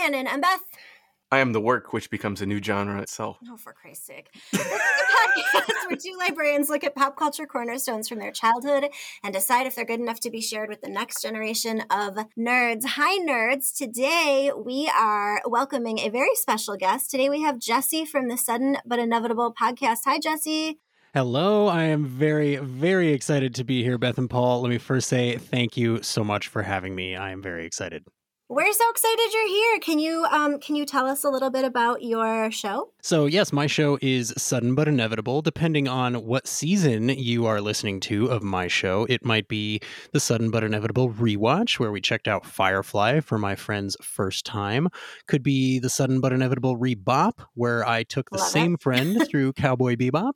welcome Canon. I'm Beth. I am the work, which becomes a new genre itself. Oh, for Christ's sake. This is a podcast where two librarians look at pop culture cornerstones from their childhood and decide if they're good enough to be shared with the next generation of nerds. Hi, nerds. Today we are welcoming a very special guest. Today we have Jesse from the Sudden But Inevitable podcast. Hi, Jesse. Hello, I am very, very excited to be here, Beth and Paul. Let me first say thank you so much for having me. I am very excited. We're so excited you're here. Can you um can you tell us a little bit about your show? So, yes, my show is Sudden But Inevitable. Depending on what season you are listening to of my show, it might be the Sudden But Inevitable rewatch, where we checked out Firefly for my friend's first time. Could be the Sudden But Inevitable rebop, where I took the Love it. same friend through Cowboy Bebop.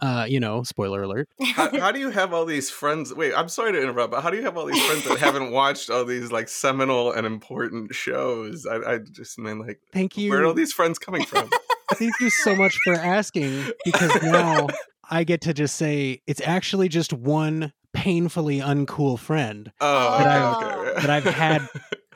Uh, you know, spoiler alert. How, how do you have all these friends? Wait, I'm sorry to interrupt, but how do you have all these friends that haven't watched all these like seminal and important shows? I, I just mean like, Thank you. where are all these friends coming from? Thank you so much for asking because now I get to just say it's actually just one painfully uncool friend Oh, That okay, I- okay. that I've had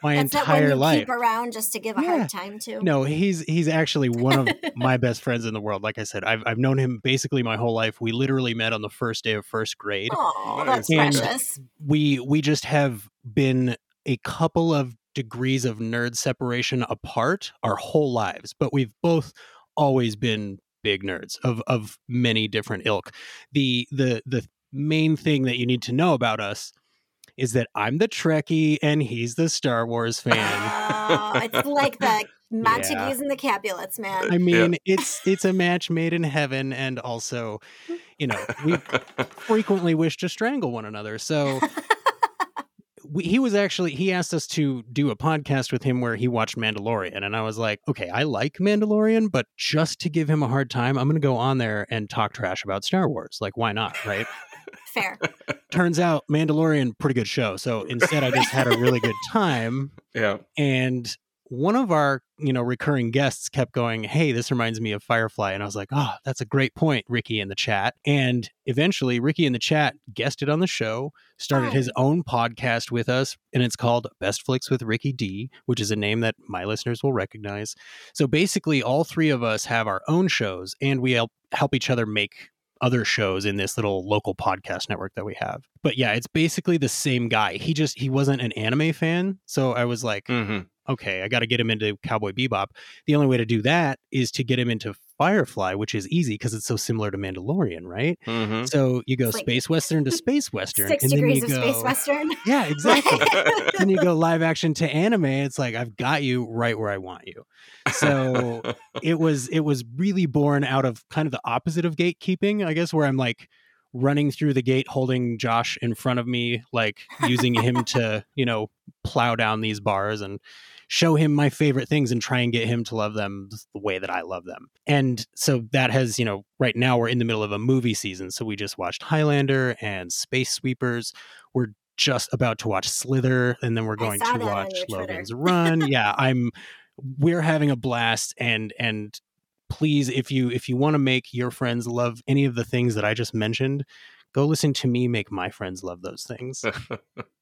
my That's not one entire you life. keep around just to give a Yeah. hard time to. No, he's he's actually one of my best friends in the world. Like I said, I've I've known him basically my whole life. We literally met on the first day of first grade. Oh, Nice. that's And- precious. We we just have been a couple of degrees of nerd separation apart our whole lives, but we've both always been big nerds of of many different ilk. The the the main thing that you need to know about us is that I'm the Trekkie and he's the Star Wars fan. Oh, it's like the Montagues Yeah. and the Capulets, man. I mean, it's it's a match made in heaven, and also, you know, we frequently wish to strangle one another. So we, he was actually he asked us to do a podcast with him where he watched Mandalorian, and I was like, okay, I like Mandalorian, but just to give him a hard time, I'm going to go on there and talk trash about Star Wars. Like, why not, right? Fair. Turns out Mandalorian pretty good show. So instead, I just had a really good time yeah. and one of our you know recurring guests kept going hey this reminds me of firefly and i was like oh that's a great point ricky in the chat and eventually ricky in the chat guested on the show started Oh. his own podcast with us and it's called best flicks with ricky d which is a name that my listeners will recognize so basically all three of us have our own shows and we help help each other make other shows in this little local podcast network that we have. But yeah, it's basically the same guy. He just he wasn't an anime fan, so I was like, hmm okay, I got to get him into Cowboy Bebop. The only way to do that is to get him into Firefly, which is easy because it's so similar to Mandalorian, right? hmm So you go like space western to space western, Six and then you of go, space western. Yeah, exactly. then you go live action to anime. It's like I've got you right where I want you. So it was it was really born out of kind of the opposite of gatekeeping, I guess, where I'm like running through the gate holding Josh in front of me, like using him to, you know, plow down these bars and show him my favorite things and try and get him to love them the way that I love them. And so that has, you know, right now we're in the middle of a movie season. So we just watched Highlander and Space Sweepers. We're just about to watch Slither and then we're going to watch. Logan's Run. yeah, I'm we're having a blast and and please if you if you want to make your friends love any of the things that I just mentioned, go listen to me make my friends love those things.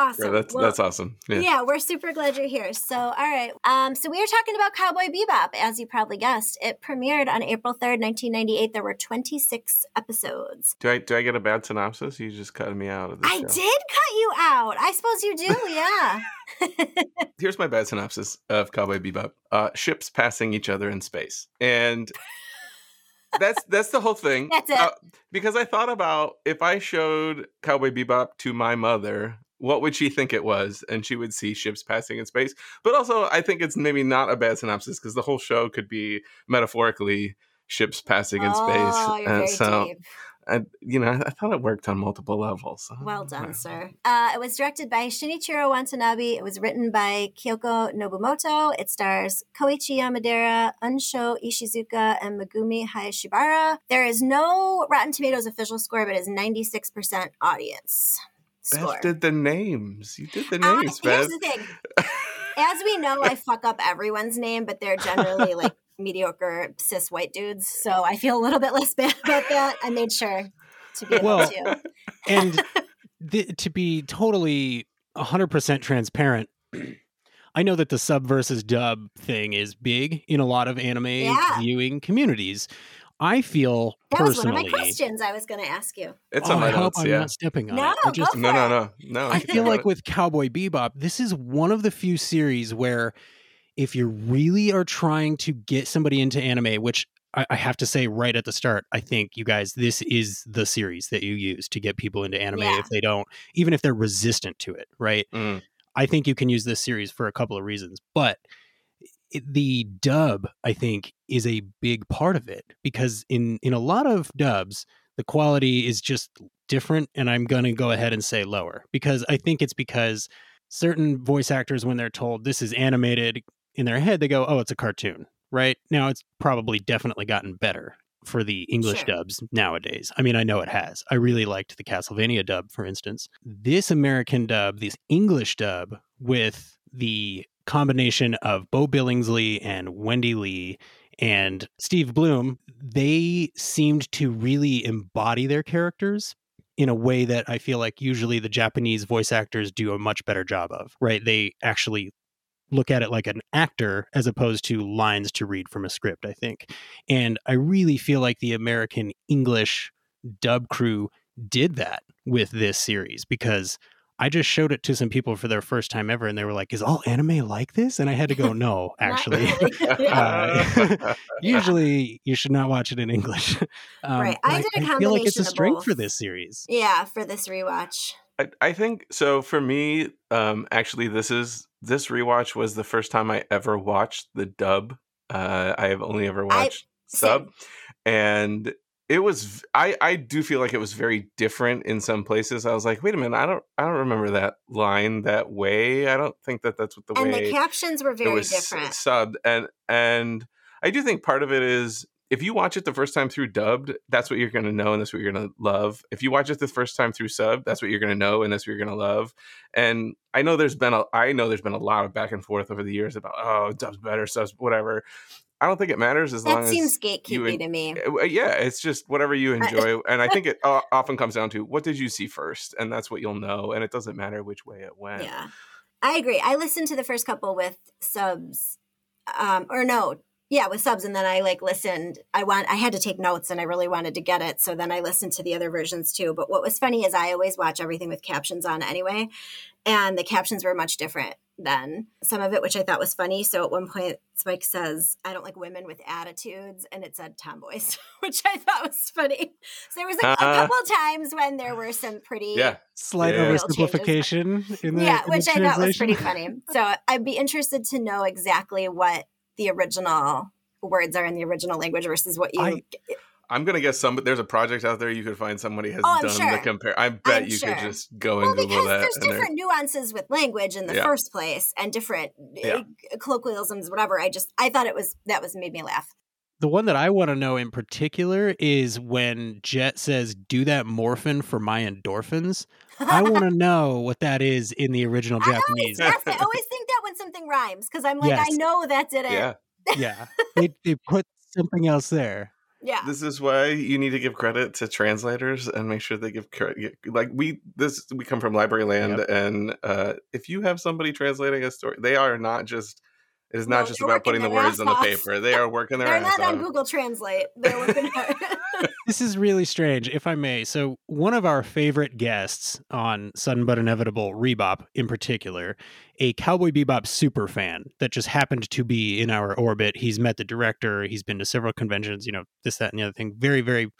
Awesome. Yeah, that's Well, that's awesome. Yeah. Yeah. we're super glad you're here. So, all right. Um, so we are talking about Cowboy Bebop, as you probably guessed. It premiered on April 3rd, 1998. There were 26 episodes. Do I do I get a bad synopsis? You just cut me out of the I show. did cut you out. I suppose you do, yeah. Here's my bad synopsis of Cowboy Bebop: uh, ships passing each other in space, and that's that's the whole thing. That's it. Uh, because I thought about if I showed Cowboy Bebop to my mother, what would she think it was? And she would see ships passing in space. But also, I think it's maybe not a bad synopsis because the whole show could be metaphorically ships passing in oh, space. Uh, so, deep. I, you know, I, I thought it worked on multiple levels. Well done, sir. Uh, it was directed by Shinichiro Watanabe. It was written by Kyoko Nobumoto. It stars Koichi Yamadera, Unsho Ishizuka, and Megumi Hayashibara. There is no Rotten Tomatoes official score, but it's 96% audience score. Beth did the names. You did the Uh, names, here's the thing. As we know, I fuck up everyone's name, but they're generally like mediocre cis white dudes. So I feel a little bit less bad about that. I made sure to be able Well, to. and th- to be totally 100% transparent, I know that the sub versus dub thing is big in a lot of anime Yeah. viewing communities. I feel That was one of my questions I was going to ask you. It's oh, on my I hope notes. I'm Yeah. not stepping on No, it. I go just for No, no, no, no. I feel like it. with Cowboy Bebop, this is one of the few series where if you really are trying to get somebody into anime, which I, I have to say right at the start, I think you guys, this is the series that you use to get people into anime Yeah. if they don't, even if they're resistant to it, right? Mm. I think you can use this series for a couple of reasons, but it, the dub I think is a big part of it because in in a lot of dubs the quality is just different and I'm going to go ahead and say lower because I think it's because certain voice actors when they're told this is animated in their head they go oh it's a cartoon right now it's probably definitely gotten better for the English Sure. dubs nowadays. I mean, I know it has. I really liked the Castlevania dub, for instance. This American dub, this English dub with the combination of Beau Billingslea and Wendee Lee and Steve Blum, they seemed to really embody their characters in a way that I feel like usually the Japanese voice actors do a much better job of, right? They actually look at it like an actor as opposed to lines to read from a script, I think. And I really feel like the American English dub crew did that with this series because I just showed it to some people for their first time ever and they were like, Is all anime like this? And I had to go, No, actually. Uh, Usually you should not watch it in English. Um, Right. I but did a I feel like it's a of strength for this series. yeah, for this rewatch. I, I think so. For me, um, actually, this is this rewatch was the first time I ever watched the dub. Uh, I have only ever I- watched sub, and it was. I I do feel like it was very different in some places. I was like, wait a minute, I don't I don't remember that line that way. I don't think that that's what the and way the captions were very different. subbed and and i do think part of it is if you watch it the first time through dubbed that's what you're going to know and that's what you're going to love if you watch it the first time through sub that's what you're going to know and that's what you're going to love and i know there's been a i know there's been a lot of back and forth over the years about oh dubs better subs whatever i don't think it matters as long as that seems gatekeeping en- to me. uh, yeah it's just whatever you enjoy and i think it o- often comes down to what did you see first and that's what you'll know and it doesn't matter which way it went Yeah. I agree. I listened to the first couple with subs um or no, yeah, with subs and then I like listened. I want I had to take notes and I really wanted to get it, so then I listened to the other versions too. But what was funny is I always watch everything with captions on anyway, and the captions were much different than some of it, which I thought was funny. So at one point Spike says, "I don't like women with attitudes," and it said tomboys, which I thought was funny. So there was like a Uh-uh. couple times when there were some pretty yeah Slight Yeah. oversimplification in the yeah, in the which I thought was pretty funny. So I'd be interested to know exactly what the original words are in the original language versus what you. I- I'm gonna guess some. There's a project out there you could find somebody has Oh, done sure. the compare. I bet I'm you sure. could just go and well, Google because that. there's different nuances with language in the Yeah. first place, and different Yeah. uh, colloquialisms, whatever. I just I thought it was that was made me laugh. The one that I want to know in particular is when Jet says, "Do that morphin for my endorphins." I want to know what that is in the original I always, Japanese. I always think that when something rhymes because I'm like I know that didn't. yeah, yeah, they they put something else there. Yeah. this is why you need to give credit to translators and make sure they give credit. Like we, this we come from Library Land, and uh, if you have somebody translating a story, they are not just. It is not No, just about putting the words ass on the paper. They are working their They're ass not on off. Google Translate. They're working hard. This is really strange, if I may. So, one of our favorite guests on Sudden But Inevitable, Rebop in particular, a Cowboy Bebop super fan that just happened to be in our orbit. He's met the director, he's been to several conventions, you know, this, that, and the other thing. Very, very,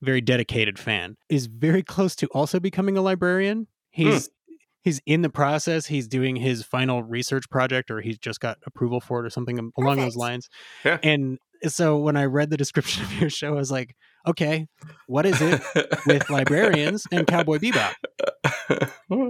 very dedicated fan. Is very close to also becoming a librarian. Hmm. He's he's in the process. He's doing his final research project, or he's just got approval for it, or something um, along those lines. Yeah. And so when I read the description of your show, I was like, okay, what is it with librarians and Cowboy Bebop?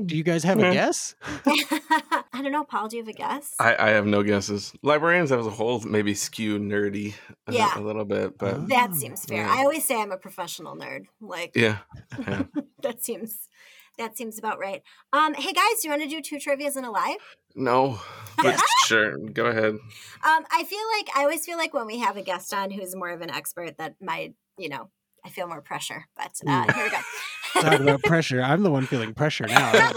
Do you guys have a guess? I don't know, Paul. Do you have a guess? I, I have no guesses. Librarians as a whole maybe skew nerdy a, Yeah. a little bit, but Oh. that seems fair. Yeah. I always say I'm a professional nerd. Like yeah. yeah. that seems that seems about right. Um, hey guys, do you want to do two trivia's and a live? No, but sure, go ahead. Um, I feel like I always feel like when we have a guest on who's more of an expert, that my you know I feel more pressure. But uh, here we go. Talk about pressure. I'm the one feeling pressure now.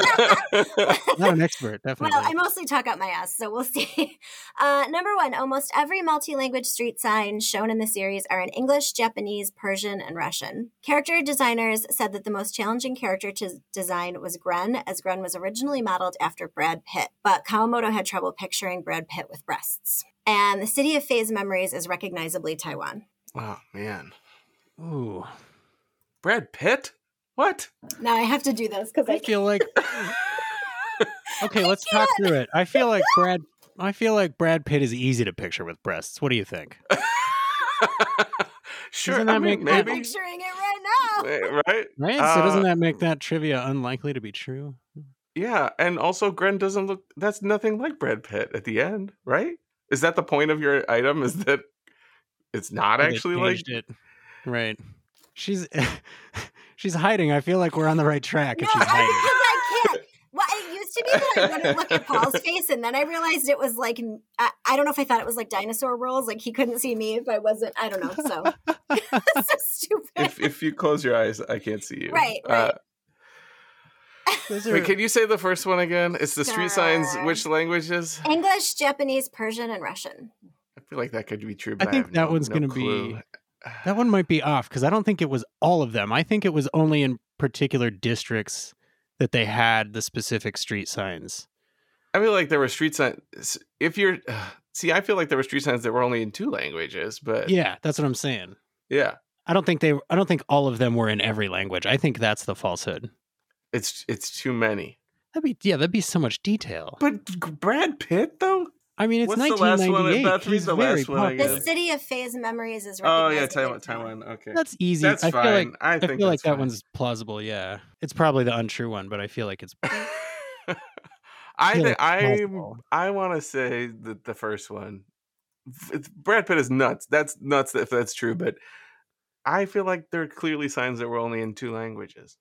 Not an expert, definitely. Well, I mostly talk out my ass, so we'll see. Uh, number one, almost every multi language street sign shown in the series are in English, Japanese, Persian, and Russian. Character designers said that the most challenging character to design was Gren, as Gren was originally modeled after Brad Pitt, but Kawamoto had trouble picturing Brad Pitt with breasts. And the city of Faye's memories is recognizably Taiwan. oh man, Ooh, Brad Pitt. What? Now I have to do this because I I feel like. Okay, let's talk through it. I feel like Brad. I feel like Brad Pitt is easy to picture with breasts. What do you think? sure, Doesn't I that mean make that- maybe picturing it right now. Right. Right? so doesn't Uh, that make that trivia unlikely to be true? Yeah, and also Gren doesn't look. That's nothing like Brad Pitt at the end, right? Is that the point of your item? Is that it's not actually like it. Right. She's she's hiding. I feel like we're on the right track if No, she's I, because I can't. Well, it used to be that I wouldn't look at Paul's face, and then I realized it was like I, I don't know if I thought it was like dinosaur rolls, like he couldn't see me if I wasn't. I don't know. So it's so stupid. if if you close your eyes, I can't see you. Right, Uh, right. Those are- wait, can you say the first one again? It's the street signs. Which languages? English, Japanese, Persian, and Russian. I feel like that could be true. I But think have that no- one's no gonna be- that one might be off because I don't think it was all of them. I think it was only in particular districts that they had the specific street signs. I feel like there were street signs. If you're see, I feel like there were street signs that were only in two languages. But Yeah, that's what I'm saying. yeah, I don't think they. I don't think all of them were in every language. I think that's the falsehood. it's it's too many. That'd be yeah. That'd be so much detail. But Brad Pitt though. I mean, it's What's the last one? 1998. He's the very last one popular. The city of Faye's memories is. Oh yeah, recognizably Taiwan. Taiwan. Taiwan. Okay, That's easy. that's I fine. feel like I I think feel like that's that fine. one's plausible. Yeah, it's probably the untrue one, but I feel like it's. I feel think like I. I want to say that the first one, it's, Brad Pitt is nuts. That's nuts if that's true. But I feel like there are clearly signs that we're only in two languages.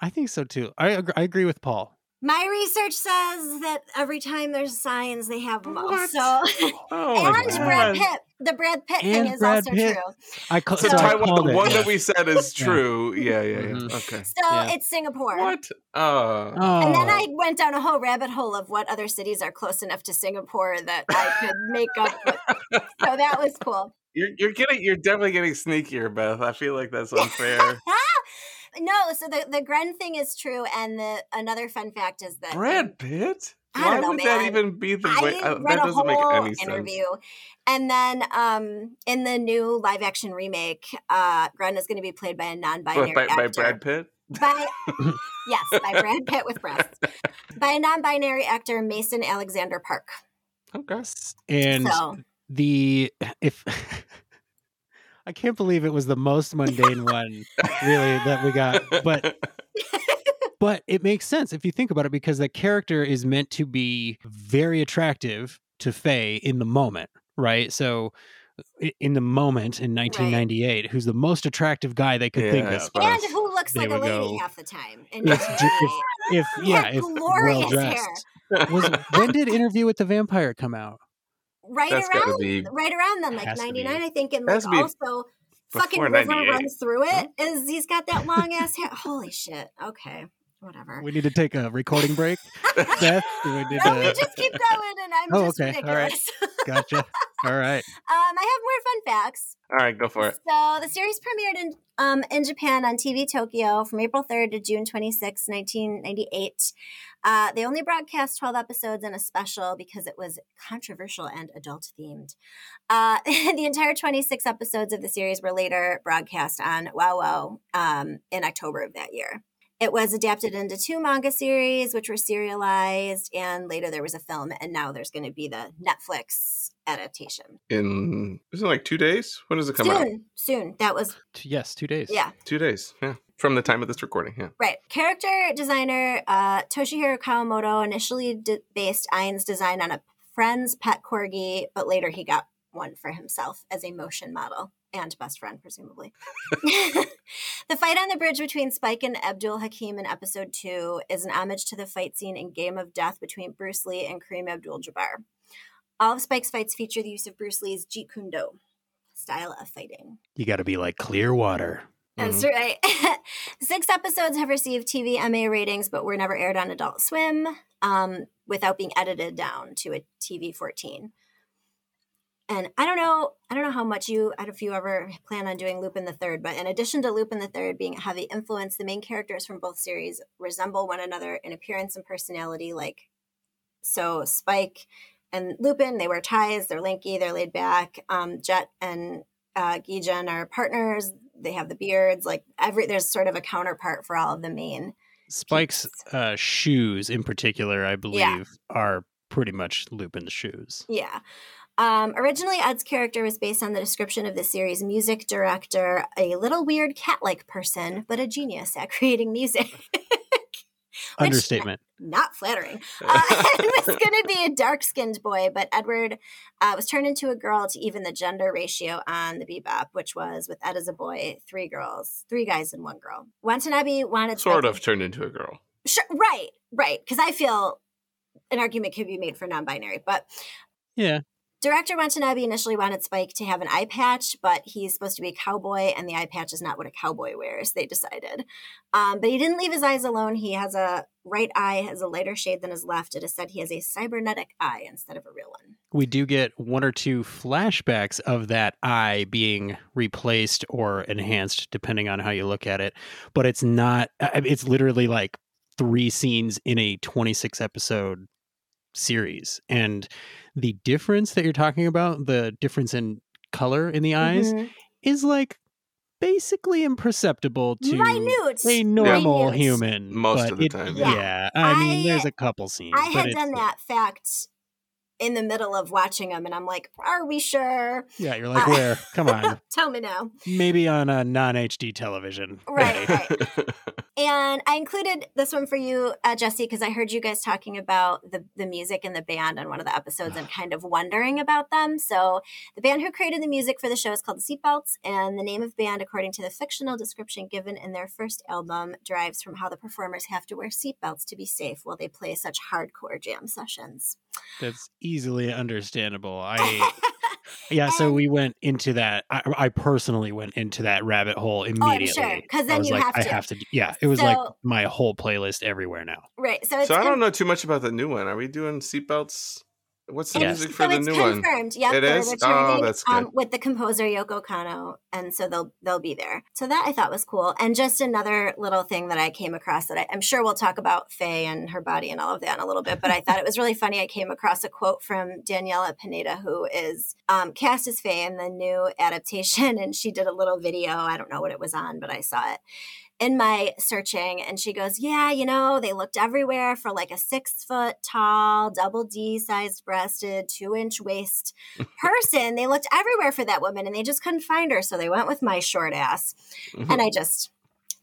I think so too. I ag- I agree with Paul. My research says that every time there's signs, they have them all. What? So, Oh and God. Brad Pitt. The Brad Pitt thing is Brad also Pitt. true. I ca- So, so, Taiwan, called the one that we said is true. Yeah, yeah, yeah. Mhm. Okay. So Yeah. it's Singapore. What? Uh, Oh, And then I went down a whole rabbit hole of what other cities are close enough to Singapore that I could make up. With. So that was cool. you're you're getting you're definitely getting sneakier, Beth. I feel like that's unfair. No, so the the Gren thing is true, and the another fun fact is that Brad Pitt? I don't Why know, would that even be the I way? Uh, that doesn't make whole any sense. interview, and then um, in the new live action remake, uh, Gren is going to be played by a non-binary By, by actor. Brad Pitt? By yes, by Brad Pitt with breasts. by a non-binary actor, Mason Alexander Park. Okay. and so the if I can't believe it was the most mundane one really that we got, but but it makes sense if you think about it because the character is meant to be very attractive to Faye in the moment, right? So in the moment in 1998, who's the most attractive guy they could think Yeah, I of? and who looks There like a lady go. half the time. And If, if, if yeah, if glorious well hair. dressed. Was when did Interview with the Vampire come out? Right That's around be right around then, like be. 99, I think, and like also fucking River runs through it. Is he's got that long ass hair? Holy shit! Okay, whatever. We need to take a recording break. Beth, do we need no, we just keep going, and I'm Oh, just okay. All right. Gotcha. All right. um, I have more fun facts. All right, go for it. So the series premiered in um, in Japan on TV Tokyo from April 3rd to June 26, 1998. Uh, they only broadcast 12 episodes and a special because it was controversial and adult themed. Uh, the entire 26 episodes of the series were later broadcast on WOWOW um, in October of that year. It was adapted into two manga series, which were serialized, and later there was a film, and now there's going to be the Netflix adaptation. In is it like two days? When does it come out? Soon, soon. That was, Yes, two days. yeah. Two days. Yeah, from the time of this recording. Yeah. Right. Character designer uh, Toshihiro Kawamoto initially d- based Ein's design on a friend's pet corgi, but later he got one for himself as a motion model and best friend, presumably. the fight on the bridge between Spike and Abdul Hakim in episode two is an homage to the fight scene in Game of Death between Bruce Lee and Kareem Abdul Jabbar. All of Spike's fights feature the use of Bruce Lee's Jeet Kune Do style of fighting. You got to be like clear water. That's right. Six episodes have received TV MA ratings, but were never aired on Adult Swim um, without being edited down to a TV 14. And I don't know, I don't know how much you, I don't know if you ever plan on doing Lupin the Third, but in addition to Lupin the Third being a heavy influence, the main characters from both series resemble one another in appearance and personality. Like, so Spike and Lupin, they wear ties, they're lanky, they're laid back. Um, Jet and uh, Jigen are partners. They have the beards. Like every, there's sort of a counterpart for all of the main. Spike's uh, shoes, in particular, I believe, Yeah. are pretty much Lupin's shoes. Yeah. Um, originally, Ed's character was based on the description of the series' music director, a little weird cat like person, but a genius at creating music. Which- Understatement. Not flattering. Uh, it was going to be a dark skinned boy, but Edward uh, was turned into a girl to even the gender ratio on the Bebop, which was with Ed as a boy, three girls, three guys and one girl. Watanabe wanted Sort Spike- of turned into a girl. Sure, right, right. Because I feel an argument could be made for non binary, but Yeah. Director Watanabe initially wanted Spike to have an eye patch, but he's supposed to be a cowboy, and the eye patch is not what a cowboy wears, they decided. Um, but he didn't leave his eyes alone. He has a right eye, has a lighter shade than his left. It is said he has a cybernetic eye instead of a real one. We do get one or two flashbacks of that eye being replaced or enhanced, depending on how you look at it. But it's not, it's literally like three scenes in a 26 episode series. And the difference that you're talking about, the difference in color in the eyes, Mhm. is like basically imperceptible to Minute. a normal Minute. human. Most of the it- time, Yeah. yeah. I mean, I- there's a couple scenes. I had done that fact in the middle of watching them, and I'm like, are we sure? Yeah, you're like, I- where? Come on. Tell me now. Maybe on a non HD television. Right, right. And I included this one for you, uh, Jesse, because I heard you guys talking about the, the music and the band on one of the episodes and kind of wondering about them. So, the band who created the music for the show is called the Seatbelts, and the name of band, according to the fictional description given in their first album, derives from how the performers have to wear seatbelts to be safe while they play such hardcore jam sessions. That's easily understandable. I yeah, so um we went into that. I, I personally went into that rabbit hole oh, immediately. sure, 'cause I then was you like, have I to. have to. Yeah, it was like my whole playlist everywhere now. right. So, it's so I don't know too much about the new one. Are we doing seatbelts? What's the Yes. music so for the it's new one? confirmed. Yep, It they're? Oh, that's um, good. with the composer Yoko Kanno, and so they'll they'll be there. So that I thought was cool. And just another little thing that I came across that I, I'm sure we'll talk about Faye and her body and all of that in a little bit. But I thought it was really funny. I came across a quote from Daniela Pineda, who is um, cast as Faye in the new adaptation, and she did a little video. I don't know what it was on, but I saw it in my searching and she goes yeah you know they looked everywhere for like a six foot tall double d sized breasted two inch waist person they looked everywhere for that woman and they just couldn't find her so they went with my short ass Mhm. and i just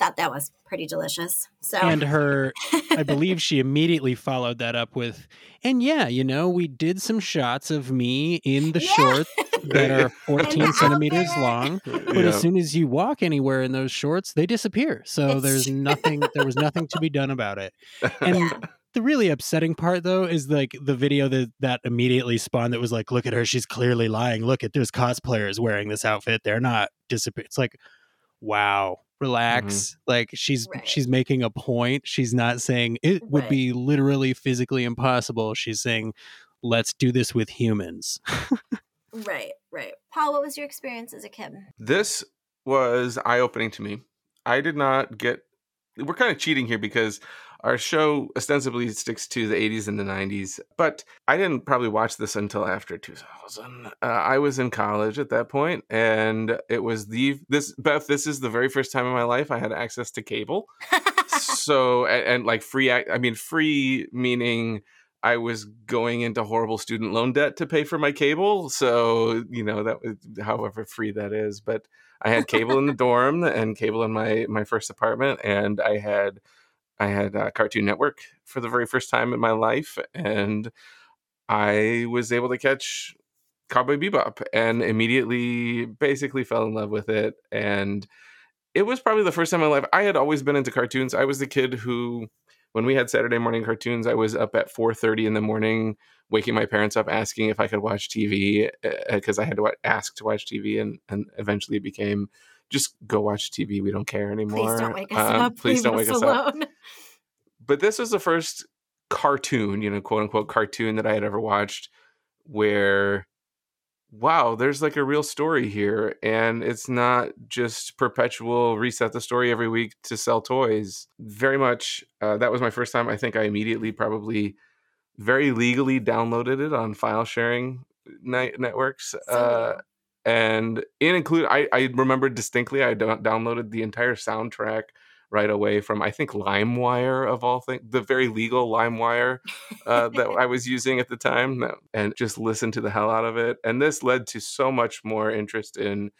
thought that was pretty delicious so And her, I believe she immediately followed that up with, and yeah, you know, we did some shots of me in the Yeah. shorts that are 14 centimeters outfit. long. But Yeah. as soon as you walk anywhere in those shorts, they disappear. So It's there's nothing. There was nothing to be done about it. And the really upsetting part, though, is like the video that that immediately spawned. That was like, look at her, she's clearly lying. Look at there's cosplayers wearing this outfit. They're not disappear. It's like, wow, relax. Mm-hmm. Like she's Right. she's making a point. She's not saying it would Right. be literally physically impossible. She's saying, let's do this with humans. right right paul what was your experience as a kid this was eye opening to me. I did not get. We're kind of cheating here because our show ostensibly sticks to the 80s and the 90s, but I didn't probably watch this until after 2000. Uh, I was in college at that point, and it was the this Beth. This is the very first time in my life I had access to cable. so and, and like free. I mean, free meaning. I was going into horrible student loan debt to pay for my cable. So, you know, that was however free that is. But I had cable in the dorm and cable in my my first apartment, and I had I had uh, Cartoon Network for the very first time in my life, and I was able to catch Cowboy Bebop and immediately basically fell in love with it. And it was probably the first time in my life I had always been into cartoons. I was the kid who, when we had Saturday morning cartoons, I was up at four thirty in the morning waking my parents up asking if I could watch TV because I had to ask to watch TV, and and eventually became just go watch TV. We don't care anymore. Please don't wake us Um, up. Please Leave don't wake us us up. But this was the first cartoon, you know, quote unquote cartoon that I had ever watched where wow, there's like a real story here. And it's not just perpetual reset the story every week to sell toys. Very much, uh, that was my first time. I think I immediately probably very legally downloaded it on file sharing night networks. Uh. And it include I, I remember distinctly I downloaded the entire soundtrack right away from I think LimeWire of all things, the very legal LimeWire uh, that I was using at the time, and just listened to the hell out of it. And this led to so much more interest in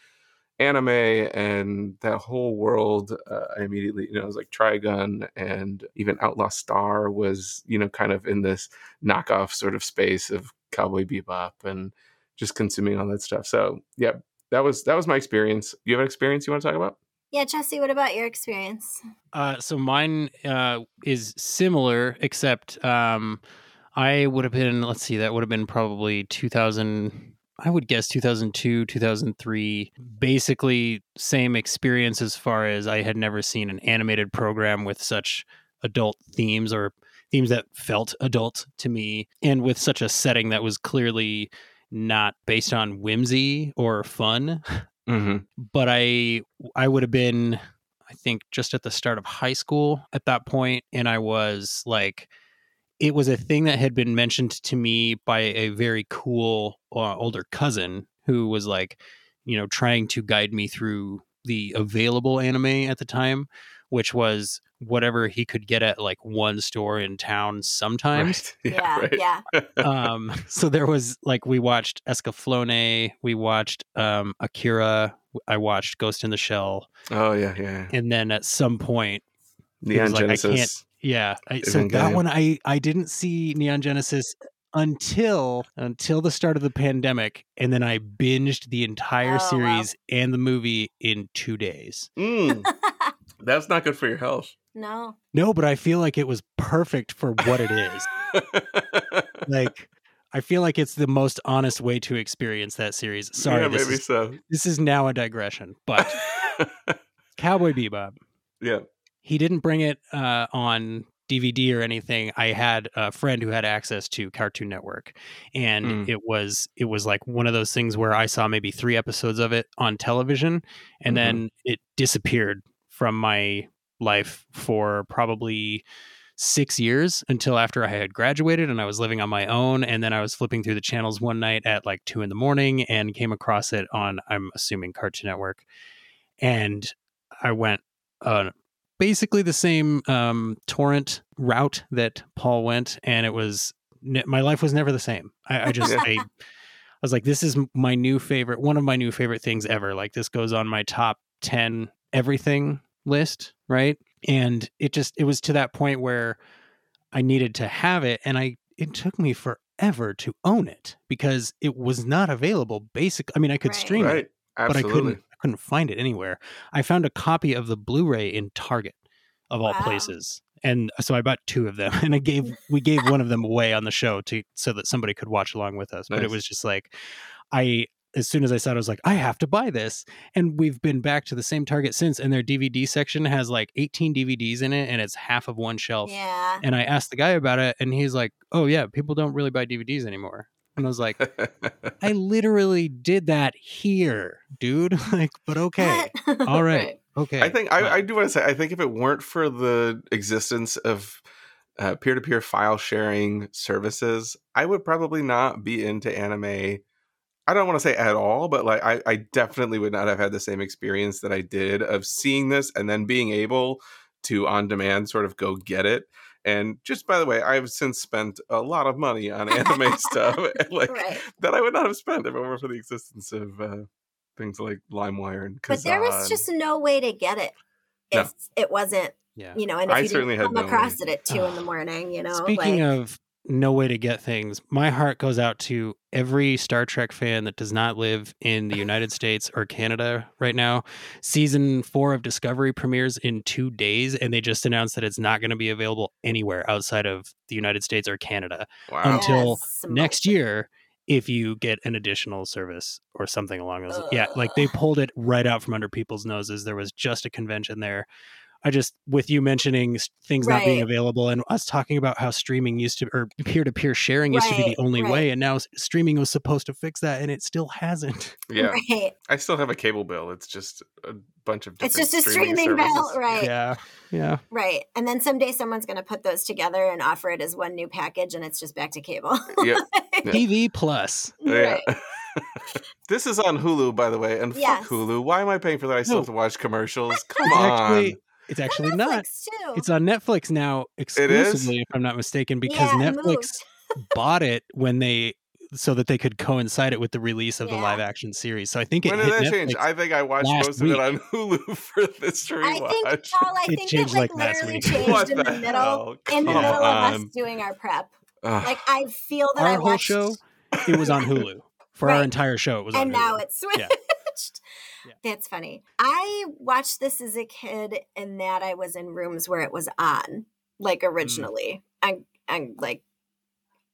anime and that whole world. Uh, I immediately, you know, it was like Trigun and even Outlaw Star was, you know, kind of in this knockoff sort of space of Cowboy Bebop and just consuming all that stuff. So yeah, that was that was my experience. You have an experience you want to talk about? Yeah, Jesse, what about your experience? Uh, so mine uh, is similar, except um, I would have been, let's see, that would have been probably 2000, I would guess 2002, 2003. Basically, same experience as far as I had never seen an animated program with such adult themes or themes that felt adult to me, and with such a setting that was clearly not based on whimsy or fun Mm-hmm. but I I would have been I think just at the start of high school at that point and I was like it was a thing that had been mentioned to me by a very cool uh, older cousin who was like you know trying to guide me through the available anime at the time which was whatever he could get at like one store in town sometimes Right. Yeah, right. yeah. um so there was like we watched escaflowne we watched um akira i watched ghost in the shell Oh yeah, yeah. and then at some point Neon was like, I Genesis. can't- yeah I, so that one i i didn't see neon genesis until until the start of the pandemic and then i binged the entire Oh, wow. series and the movie in two days Mm, that's not good for your health. No. no but i feel like it was perfect for what it is like i feel like it's the most honest way to experience that series sorry yeah, this maybe is so. this is now a digression, but Cowboy Bebop, yeah. he didn't bring it uh, on DVD or anything. I had a friend who had access to Cartoon Network, and Mm. it was it was like one of those things where I saw maybe three episodes of it on television, and Mhm. then it disappeared from my life for probably six years until after I had graduated and I was living on my own. And then I was flipping through the channels one night at like two in the morning and came across it on, I'm assuming, Cartoon Network. And I went uh, basically the same um, torrent route that Paul went. And it was, my life was never the same. I, I just, I, I was like, this is my new favorite, one of my new favorite things ever. Like this goes on my top 10 everything list, right? And it just it was to that point where I needed to have it and I it took me forever to own it because it was not available basic I mean I could Right. stream Right. it but I couldn't I couldn't find it anywhere. I found a copy of the Blu-ray in Target of all Wow. places. And so I bought two of them and I gave we gave one of them away on the show to so that somebody could watch along with us. But it was just like I as soon as I saw it, I was like, I have to buy this. And we've been back to the same Target since, and their DVD section has like 18 DVDs in it, and it's half of one shelf. Yeah. And I asked the guy about it, and he's like, "Oh yeah, people don't really buy DVDs anymore." And I was like, "I literally did that here, dude." like, but okay, all right, okay. I think I, Well, I do want to say I think if it weren't for the existence of uh, peer-to-peer file sharing services, I would probably not be into anime. I don't want to say at all, but like I, I definitely would not have had the same experience that I did of seeing this and then being able to on demand sort of go get it. And just by the way, I've since spent a lot of money on anime stuff, like right. that I would not have spent if it weren't for the existence of uh, things like LimeWire and. But there was just no way to get it. No. It wasn't, yeah. you know, and if I you certainly didn't had come no across way. it at two in the morning, you know, Speaking like, of no way to get things, my heart goes out to every Star Trek fan that does not live in the United States or Canada right now. Season four of Discovery premieres in two days, and they just announced that it's not going to be available anywhere outside of the United States or Canada wow. until Yes, next year. if you get an additional service or something along those. Yeah, like they pulled it right out from under people's noses. There was just a convention there. I just with you mentioning s- things not being available and us talking about how streaming used to or peer to peer sharing used to be the only right. way, and now streaming was supposed to fix that, and it still hasn't. Yeah, Right. I still have a cable bill. It's just a bunch of different It's just a streaming streaming bill, right? Yeah, yeah. Right. And then someday someone's going to put those together and offer it as one new package, and it's just back to cable. Yeah. TV Plus. Yeah. Right. this is on Hulu, by the way, and Yes. fuck Hulu. Why am I paying for that? I still No. have to watch commercials. Come on. actually it's actually not. Too. It's on Netflix now exclusively, if I'm not mistaken, because Yeah, it Netflix bought it when they so that they could coincide it with the release of the live action series. So I think it when hit did that Netflix. change? I think I watched most of it on Hulu for this to I think, Paul, I It think it changed, like, like, last literally week. changed what in the, the middle. hell? In the Come middle of us doing our prep, Ugh. like I feel that Our I whole watched, show, it was on Hulu. For our entire show, it was on and Hulu. now it's switched. Yeah. Yeah. That's funny. I watched this as a kid, and that I was in rooms where it was on, like Mm. originally, and and like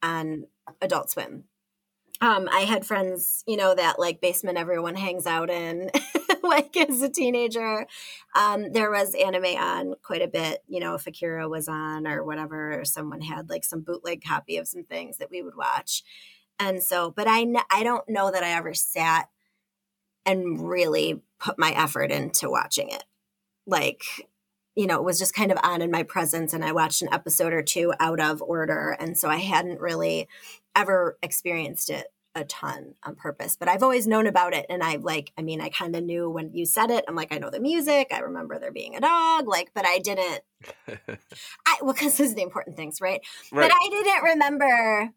on Adult Swim. Um, I had friends, you know, that like basement everyone hangs out in, like as a teenager. Um, there was anime on quite a bit, you know, if Akira was on or whatever, or someone had like some bootleg copy of some things that we would watch. And so, but I, I don't know that I ever sat and really put my effort into watching it. Like, you know, it was just kind of on in my presence, and I watched an episode or two out of order. And so I hadn't really ever experienced it a ton on purpose, but I've always known about it. And I've like, I mean, I kind of knew when you said it. I'm like, I know the music. I remember there being a dog, like, but I didn't, I, well, because this is the important things, right? right. But I didn't remember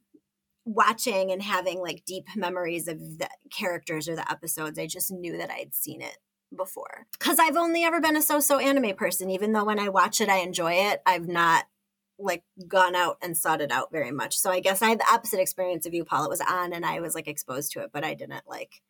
watching and having like deep memories of the characters or the episodes. I just knew that I'd seen it before. Because I've only ever been a so so anime person. Even though when I watch it, I enjoy it, I've not like gone out and sought it out very much. So I guess I had the opposite experience of you, Paul. It was on and I was like exposed to it, but I didn't like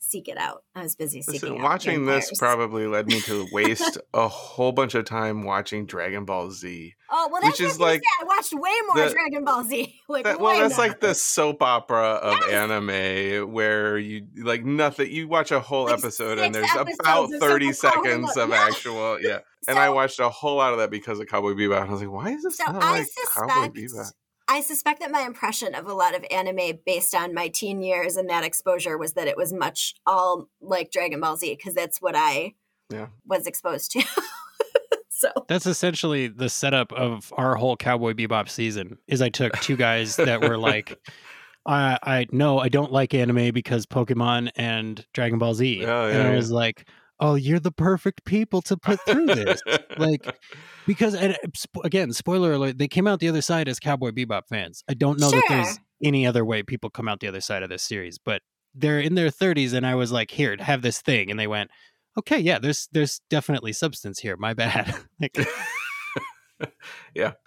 seek it out. I was busy seeking Listen, out watching this probably led me to waste a whole bunch of time watching Dragon Ball Z. Oh well, which is what I was like say. I watched way more the- Dragon Ball Z. Like, That, well, that's more. like the soap opera of Yes. anime where you like nothing. You watch a whole Like episode and there's about thirty seconds of Yeah. actual yeah. And I watched a whole lot of that because of Cowboy Bebop. And I was like, why is this So not I like Cowboy suspect Bebop? I suspect that my impression of a lot of anime based on my teen years and that exposure was that it was much all like Dragon Ball Z because that's what I Yeah. was exposed to. so That's essentially the setup of our whole Cowboy Bebop season. Is I took two guys that were like, I I no, I don't like anime because Pokemon and Dragon Ball Z, Oh, and yeah, I yeah. was like, oh, you're the perfect people to put through this. like because and uh, again, spoiler alert, they came out the other side as Cowboy Bebop fans. I don't know that there's any other way people come out the other side of this series, but they're in their 30s and I was like, "Here, have this thing." And they went, "Okay, yeah, there's there's definitely substance here. My bad." like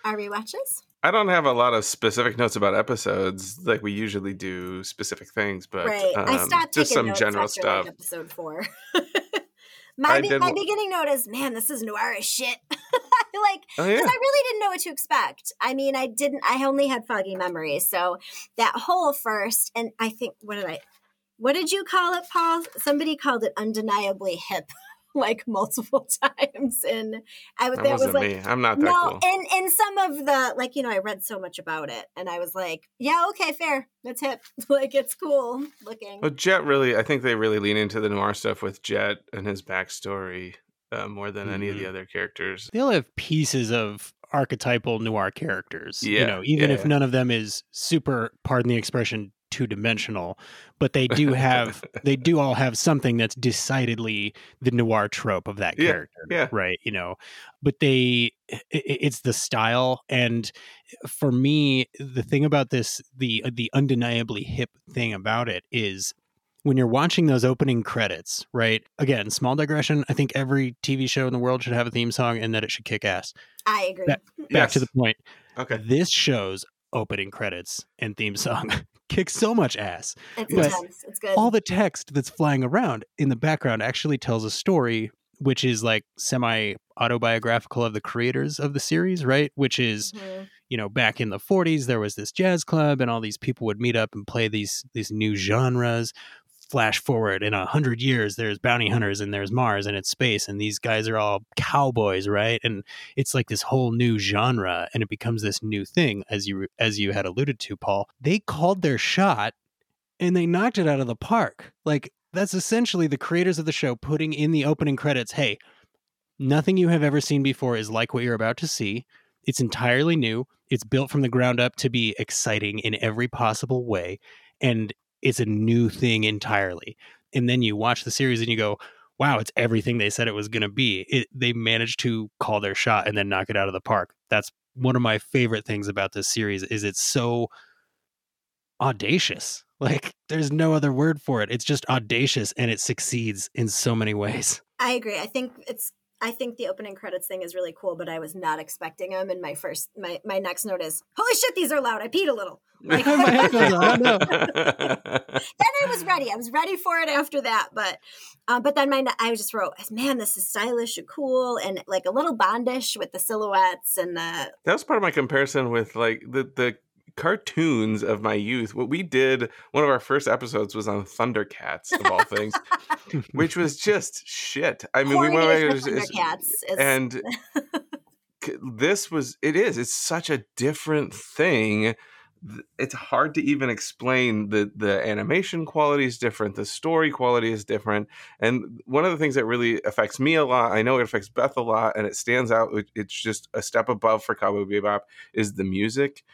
our rewatches. I don't have a lot of specific notes about episodes like we usually do specific things, but right. I um, stopped just some notes general after, stuff. Like, episode four. My be- my beginning note is, man, this is noir as shit. like Oh because yeah, I really didn't know what to expect. I mean, I didn't. I only had foggy memories, so that whole first, and I think what did I, what did you call it, Paul? Somebody called it undeniably hip, like multiple times, and I was that that was wasn't like. me. I'm not that No, cool. in in some of the like you know I read so much about it and I was like, yeah, okay, fair, that's hip, like it's cool looking. But Jet really, I think they really lean into the noir stuff with Jet and his backstory uh, more than any of the Mhm. other characters. they all have pieces of archetypal noir characters. You know, even yeah, if yeah. none of them is super, pardon the expression, two dimensional, but they do have they do all have something that's decidedly the noir trope of that Yeah, character. yeah. Right. You know, but they i- i- it's the style and for me the thing about this the the undeniably hip thing about it is when you're watching those opening credits, right? Again, small digression. I think every TV show in the world should have a theme song and that it should kick ass. I agree. Back- Back to the point. okay. This show's opening credits and theme song kicks so much ass. It's but intense. It's good. All the text that's flying around in the background actually tells a story, which is like semi autobiographical of the creators of the series, right? Which is Mhm. you know, back in the 40s, there was this jazz club, and all these people would meet up and play these these new genres. Flash forward in a hundred years, there's bounty hunters and there's Mars and it's space, and these guys are all cowboys, right? And it's like this whole new genre, and it becomes this new thing, as you as you had alluded to, Paul. They called their shot, and they knocked it out of the park. Like that's essentially the creators of the show putting in the opening credits. Hey, nothing you have ever seen before is like what you're about to see. It's entirely new. It's built from the ground up to be exciting in every possible way. And it's a new thing entirely. And then you watch the series and you go, wow, it's everything they said it was going to be. It, they managed to call their shot and then knock it out of the park. That's one of my favorite things about this series is it's so audacious. Like there's no other word for it. It's just audacious and it succeeds in so many ways. I agree. I think it's I think the opening credits thing is really cool, but I was not expecting them. And my first, my my next note is, "Holy shit, these are loud! I peed a little." Like, My headphones on, no. then I was ready. I was ready for it after that. But, um, but then my I just wrote, "Man, this is stylish and cool, and like a little Bondish with the silhouettes and the." that was part of my comparison with like the the cartoons of my youth. What we did, one of our first episodes was on Thundercats of all things, which was just shit. I mean, we went Corny back as the it's- it's- Thundercats and this was it is it's such a different thing it's hard to even explain the the animation quality is different the story quality is different and one of the things that really affects me a lot i know it affects beth a lot and it stands out it's just a step above for cowboy bebop is the music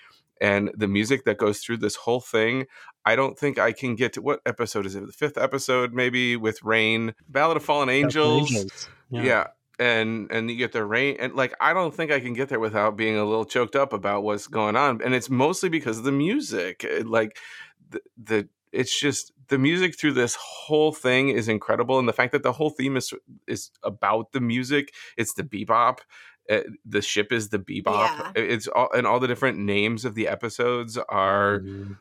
and the music that goes through this whole thing i don't think i can get to what episode is it the fifth episode maybe with rain ballad of fallen angels yeah. And and you get the rain and like I don't think I can get there without being a little choked up about what's going on. And it's mostly because of the music. Like the, the it's just the music through this whole thing is incredible. And the fact that the whole theme is is about the music, it's the bebop. Uh, the ship is the bebop. Yeah. It's all and all the different names of the episodes are Mhm.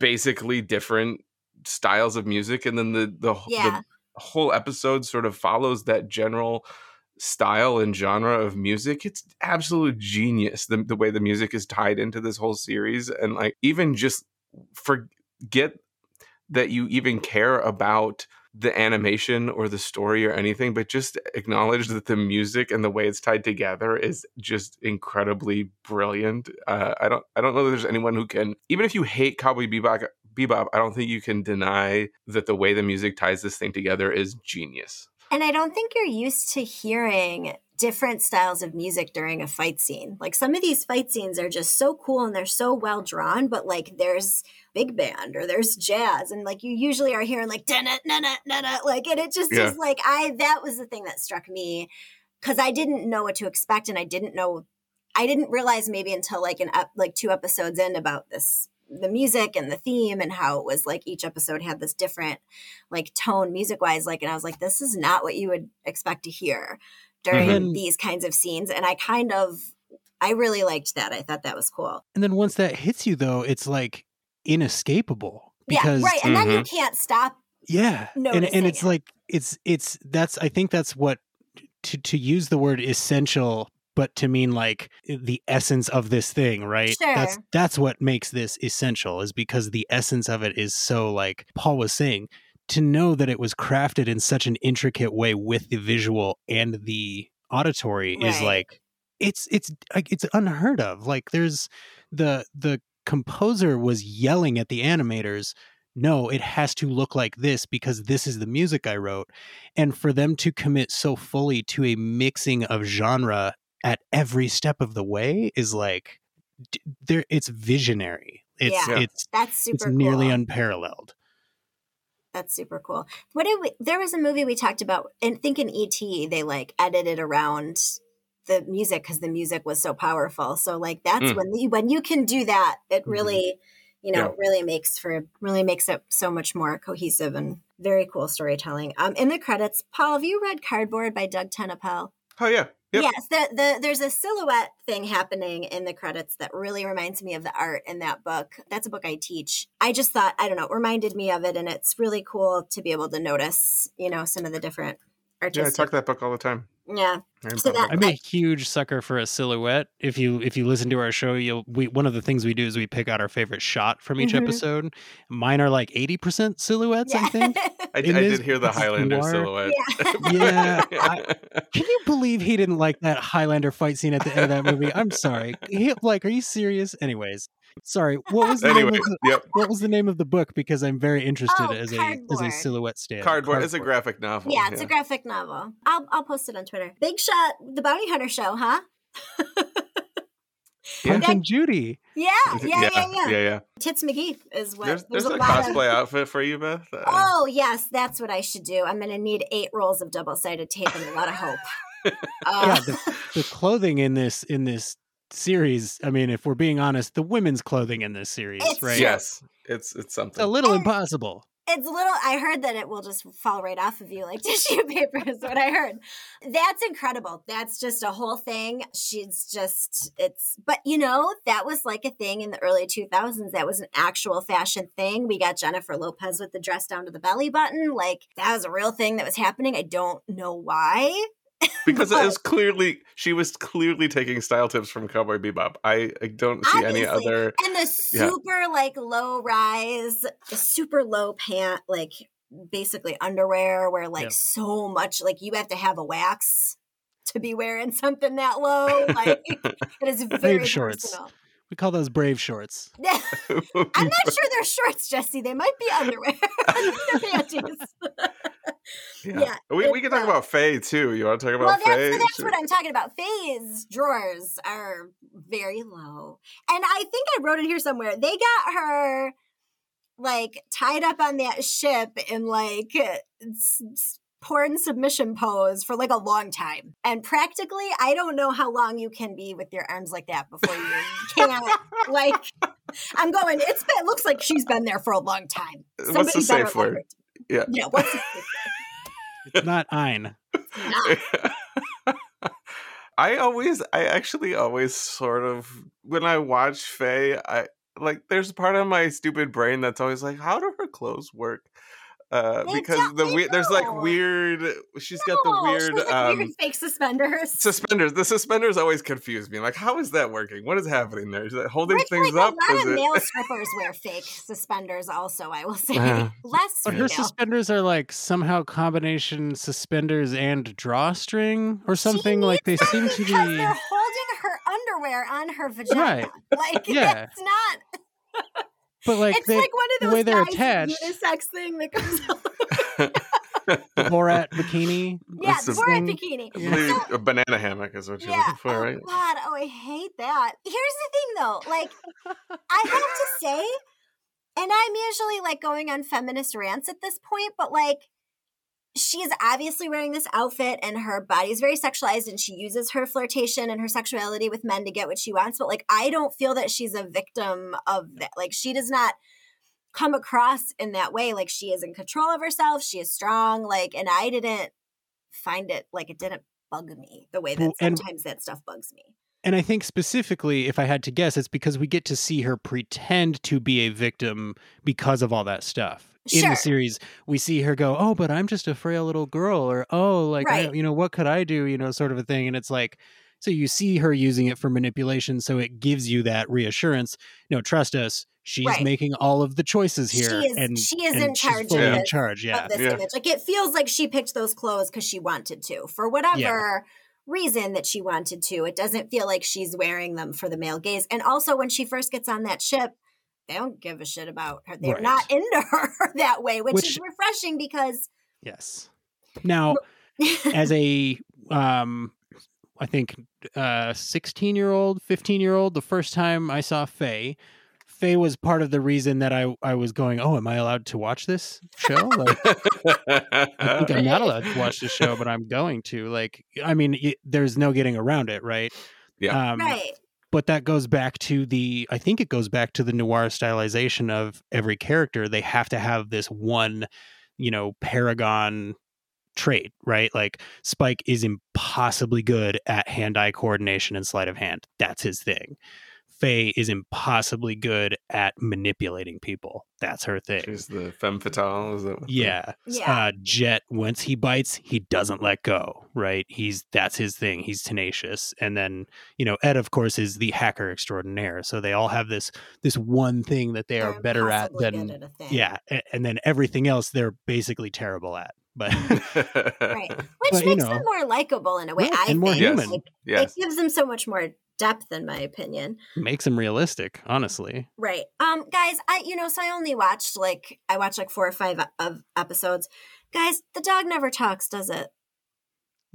basically different styles of music and then the the, Yeah. the whole episode sort of follows that general style and genre of music it's absolute genius the, the way the music is tied into this whole series and like even just forget that you even care about the animation or the story or anything but just acknowledge that the music and the way it's tied together is just incredibly brilliant. Uh, i don't i don't know that there's anyone who can even if you hate cowboy bebop bebop i don't think you can deny that the way the music ties this thing together is genius. And I don't think you're used to hearing different styles of music during a fight scene. Like some of these fight scenes are just so cool and they're so well drawn, but like there's big band or there's jazz and like you usually are hearing like na na na na like and it just Yeah. is like I that was the thing that struck me because I didn't know what to expect and I didn't know I didn't realize maybe until like an ep- like two episodes in about this the music and the theme and how it was like each episode had this different like tone music wise like and I was like this is not what you would expect to hear during Mhm. these kinds of scenes and I kind of I really liked that I thought that was cool And then once that hits you, though, it's like inescapable because yeah right and then you Mhm. can't stop yeah, and and it's it. like it's it's that's I think that's what to to use the word essential, but to mean like the essence of this thing, right? Sure. That's that's what makes this essential is because the essence of it is so like Paul was saying to know that it was crafted in such an intricate way with the visual and the auditory is like it's it's like it's unheard of. Like there's the the composer was yelling at the animators no it has to look like this because this is the music i wrote. And for them to commit so fully to a mixing of genre at every step of the way is like there it's visionary. It's Yeah. it's that's super it's nearly cool. unparalleled That's super cool. What did we? There was a movie we talked about, and think in ET they like edited around the music because the music was so powerful. So like that's Mm. when you when you can do that, it Mhm. really, you know, Yeah. really makes for really makes it so much more cohesive and very cool storytelling. Um, in the credits, Paul, have you read Cardboard by Doug TenNapel? oh yeah yep. Yes, the, the there's a silhouette thing happening in the credits that really reminds me of the art in that book. That's a book I teach. I just thought, I don't know, it reminded me of it, and it's really cool to be able to notice, you know, some of the different yeah i talk that book all the time Yeah, I'm So that- I'm a huge sucker for a silhouette. If you if you listen to our show, you'll we one of the things we do is we pick out our favorite shot from each Mhm. episode. Mine are like 80% silhouettes, I think. I, I did hear the Highlander noir. silhouette. Yeah, I- Can you believe he didn't like that Highlander fight scene at the end of that movie? I'm sorry. He, like, are you serious? Anyways, sorry. What was the name anyway, of the, yep. what was the name of the book? Because I'm very interested Oh, as a as a silhouette stand. Cardboard is a graphic novel. yeah, it's a graphic novel. I'll I'll post it on Twitter. Big Shot, the Bounty Hunter show, huh? Punch and Judy. Yeah, yeah, yeah, yeah. yeah, yeah. Tits McGee is what. There's, there's, a, lot of- cosplay outfit for you, Beth. Uh, Oh yes, that's what I should do. I'm gonna need eight rolls of double sided tape and a lot of hope. Yeah, Uh, the, the clothing in this in this series. I mean, if we're being honest, the women's clothing in this series, It's right? yes, it's it's It's something. a little And- impossible. it's a little. I heard that it will just fall right off of you like tissue paper. Is what I heard. That's incredible. That's just a whole thing. She's just. It's. But you know that was like a thing in the early 2000s. That was an actual fashion thing. We got Jennifer Lopez with the dress down to the belly button. Like that was a real thing that was happening. I don't know why. Because it but- was clearly she was clearly taking style tips from Cowboy Bebop. I, I don't see any other. And the Yeah. super like low rise, the super low pant, like basically underwear where like Yep. so much like you have to have a wax to be wearing something that low. Like it is very shorts. personal. We call those brave shorts. I'm not sure they're shorts, Jesse. They might be underwear. they're panties. yeah, we, we can talk uh, about Faye too. You want to talk well, about that's, Faye? that's Sure. what I'm talking about. Faye's drawers are very low. And I think I wrote it here somewhere. They got her like tied up on that ship in like s- s- porn submission pose for like a long time. And practically, I don't know how long you can be with your arms like that before you can't. like, I'm going, it's been, it looks like she's been there for a long time. What's the better safe let word? Yeah. Yeah, what's the safe It's not Ein. word? Not I always, I actually always sort of, when I watch Faye, I like, there's a part of my stupid brain that's always like, how do her clothes work? Uh, because the they weird, there's like weird, she's got the No, she weird, has, like, um, weird fake suspenders. suspenders. The suspenders always confuse me. Like, how is that working? What is happening there? Is it holding Which, things like, up? A lot Is of it- male strippers wear fake suspenders. Also, I will say Uh, less But her suspenders are like somehow combination suspenders and drawstring or something. She like they seem to be. they're holding her underwear on her vagina. Right. Like Yeah. it's not. But like it's they, like one of those way they're guys attached- unisex thing that comes out. the Borat bikini. yeah, That's the the Borat thing. bikini. I Yeah. believe a banana hammock is what you're Yeah. looking for, oh right? God. Oh, I hate that. Here's the thing, though. Like, I have to say, and I'm usually like going on feminist rants at this point, but like, she's obviously wearing this outfit and her body is very sexualized and she uses her flirtation and her sexuality with men to get what she wants. But like, I don't feel that she's a victim of that. Like, she does not come across in that way. Like, she is in control of herself. She is strong. Like, and I didn't find it like it didn't bug me the way that Well, and- sometimes that stuff bugs me. And I think specifically, if I had to guess, it's because we get to see her pretend to be a victim because of all that stuff. In Sure. the series, we see her go, "Oh, but I'm just a frail little girl," or "Oh, like I, you know, what could I do?" You know, sort of a thing. And it's like, so you see her using it for manipulation, so it gives you that reassurance. No, trust us. She's Right. making all of the choices here, She is- and she is and in she's charge of fully in charge. Yeah, of this Yeah. image. Like it feels like she picked those clothes because she wanted to, for whatever reason that she wanted to. It doesn't feel like she's wearing them for the male gaze. And also, when she first gets on that ship, they don't give a shit about her. They're Right. not into her that way, which, Which- is refreshing because yes. Now, as a um i think uh 16 year old 15 year old the first time i saw faye faye was part of the reason that i i was going oh am i allowed to watch this show like i think i'm not allowed to watch this show but i'm going to like i mean it, there's no getting around it right Yeah. um, right. But that goes back to the i think it goes back to the noir stylization of every character. They have to have this one you know paragon trait right? Like spike is impossibly good at hand eye coordination and sleight of hand. That's his thing Faye is impossibly good at manipulating people. That's her thing. She's the femme fatale. Is that what Yeah. Yeah. Uh, Jet, once he bites, he doesn't let go, right? He's that's his thing. He's tenacious. And then, you know, Ed, of course, is the hacker extraordinaire. So they all have this this one thing that they are They're better at than good at a thing. yeah. a- And then everything else they're basically terrible at. But Right. Which But, you makes know. them more likable in a way, Right, I and more think. human. Like, yes. It gives them so much more depth, in my opinion. makes him realistic, honestly. Right. Um, guys, I you know, so I only watched like I watched like four or five of episodes. Guys, the dog never talks, does it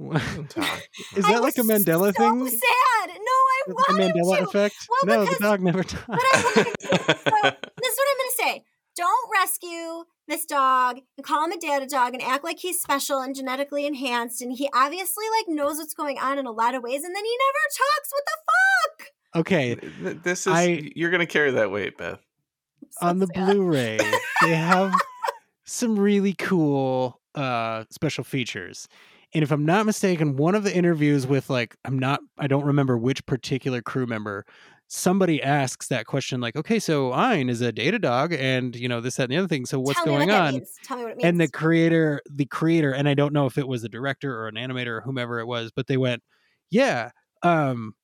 is Talk. I that like a was Mandela so thing? sad. No, I The want him Mandela to. effect? Well, no, because- the dog never talks. But I want to. So this is what I'm gonna say. Don't rescue this dog and call him a data dog and act like he's special and genetically enhanced and he obviously like knows what's going on in a lot of ways and then he never talks. What the fuck? okay, This is I- you're gonna carry that weight, Beth. So on the sad. Blu-ray, they have some really cool uh special features. And if I'm not mistaken, one of the interviews with like I'm not I don't remember which particular crew member somebody asks that question like, "Okay, so Ein is a data dog and, you know, this that and the other thing. So what's Tell me going what that on?" means. Tell me what it means. and the creator the creator and i don't know if it was a director or an animator or whomever it was but they went yeah um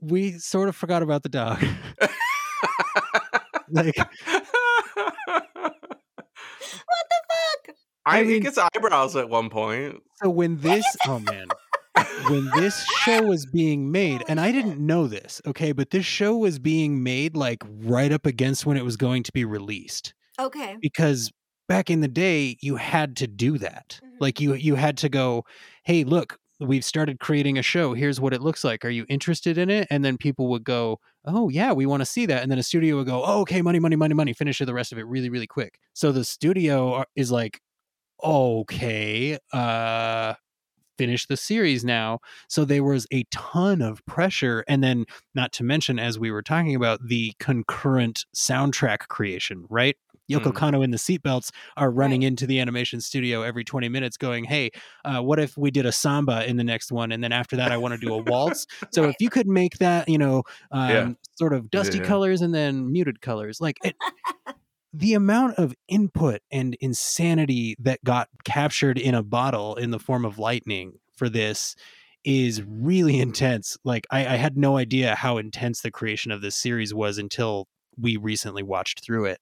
we sort of forgot about the dog like what the fuck? I, I he mean- gets eyebrows at one point. so when this oh man when this show was being made and i didn't know this okay but this show was being made like right up against when it was going to be released Okay. because back in the day you had to do that. Mhm. like you you had to go hey look we've started creating a show. Here's what it looks like. Are you interested in it? And then people would go oh yeah we want to see that. And then a studio would go oh, okay money money money money finish the rest of it really really quick. So the studio is like okay uh finish the series now so there was a ton of pressure and then not to mention as we were talking about the concurrent soundtrack creation right Yoko Mm. Kanno in the seatbelts are running Right. into the animation studio every 20 minutes going, Hey, uh, what if we did a samba in the next one? And then after that, I want to do a waltz. So if you could make that, you know, um, Yeah. sort of dusty yeah. colors and then muted colors, like it, the amount of input and insanity that got captured in a bottle in the form of lightning for this is really intense. Like I, I had no idea how intense the creation of this series was until we recently watched through it.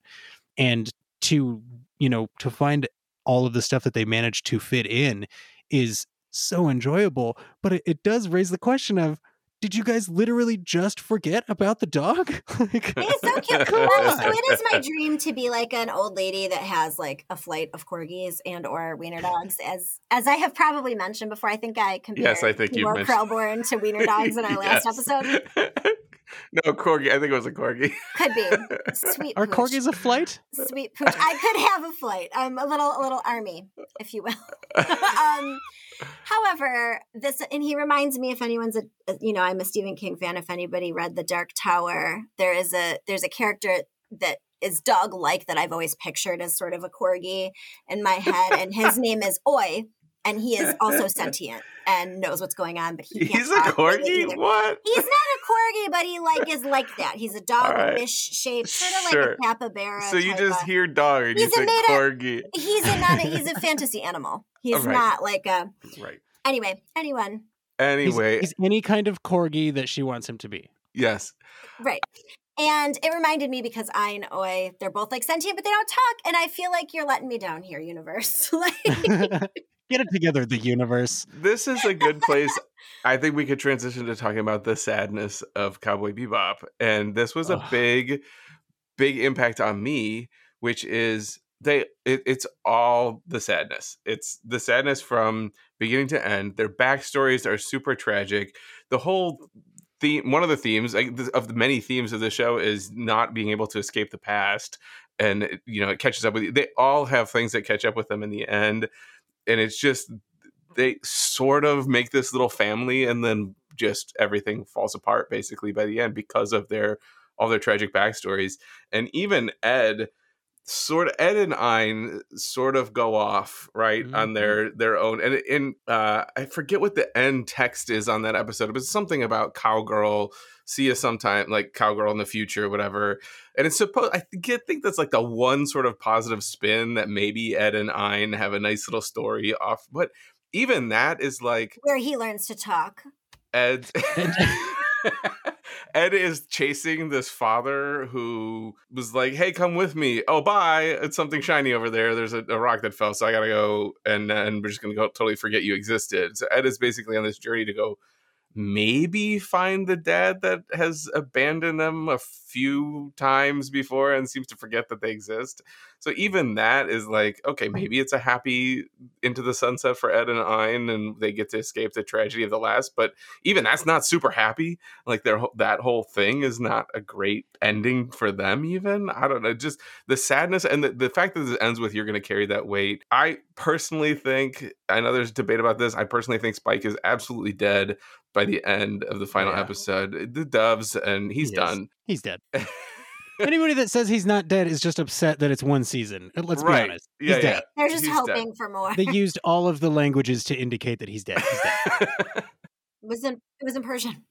And to, you know, to find all of the stuff that they managed to fit in is so enjoyable. But it, it does raise the question of did you guys literally just forget about the dog? like, It's so cute. Come so it is my dream to be like an old lady that has like a flight of corgis and or wiener dogs. As as I have probably mentioned before, I think I compared Yes, I think you've Timur mentioned- Krellborn to wiener dogs in our last Yes. episode. no, corgi. I think it was a corgi. Could be sweet. Are pooch. corgis a flight? Sweet pooch. I could have a flight. Um, a little, a little army, if you will. um, however, this and he reminds me if anyone's a uh, you know I'm a Stephen King fan. If anybody read The Dark Tower, there is a there's a character that is dog like that I've always pictured as sort of a corgi in my head, and his name is Oi. And he is also sentient and knows what's going on, but he can't He's a corgi. What? He's not a corgi, but he like is like that. He's a dog All right. ish shape, sort of Sure. like a capybara. So you just of- hear dog and you He's a think made up- corgi. he's a not a, he's a fantasy animal. He's Right. not like a Right. anyway. Anyone, He's- Anyway, he's, any kind of corgi that she wants him to be. yes. right? And it reminded me because I and Oi, they're both like sentient, but they don't talk. And I feel like you're letting me down here, universe. like, Get it together, the universe. This is a good place. I think we could transition to talking about the sadness of Cowboy Bebop. And this was a big, big impact on me, which is they it, it's all the sadness. It's the sadness from beginning to end. Their backstories are super tragic. The whole theme one of the themes like, of the many themes of the show is not being able to escape the past and you know it catches up with you they all have things that catch up with them in the end and it's just they sort of make this little family and then just everything falls apart basically by the end because of their all their tragic backstories. And even ed sort of Ed and Ein sort of go off right on Mhm. their their own and in uh I forget what the end text is on that episode but it's something about cowgirl see you sometime like cowgirl in the future whatever and it's supposed I think, I think that's like the one sort of positive spin that maybe Ed and Ein have a nice little story off but even that is like Where he learns to talk. Ed Ed is chasing this father who was like, "Hey, come with me. Oh, bye. It's something shiny over there. There's a, a rock that fell, so I gotta go, and and we're just gonna go totally forget you existed." So Ed is basically on this journey to go, maybe find the dad that has abandoned them a few times before and seems to forget that they exist. So even that is like, okay, maybe it's a happy into the sunset for Ed and Ein, and they get to escape the tragedy of the last. But even that's not super happy. Like their that whole thing is not a great ending for them. Even I don't know, just the sadness and the, the fact that this ends with you're going to carry that weight. I personally think I know there's debate about this. I personally think Spike is absolutely dead by the end of the final Yeah. episode. The doves and he's He done. He's dead. Anybody that says he's not dead is just upset that it's one season. Uh, Let's be Right. honest. Yeah, he's dead. They're just He's dead. hoping for more. They used all of the languages to indicate that he's dead. He's dead. It was in it was in Persian.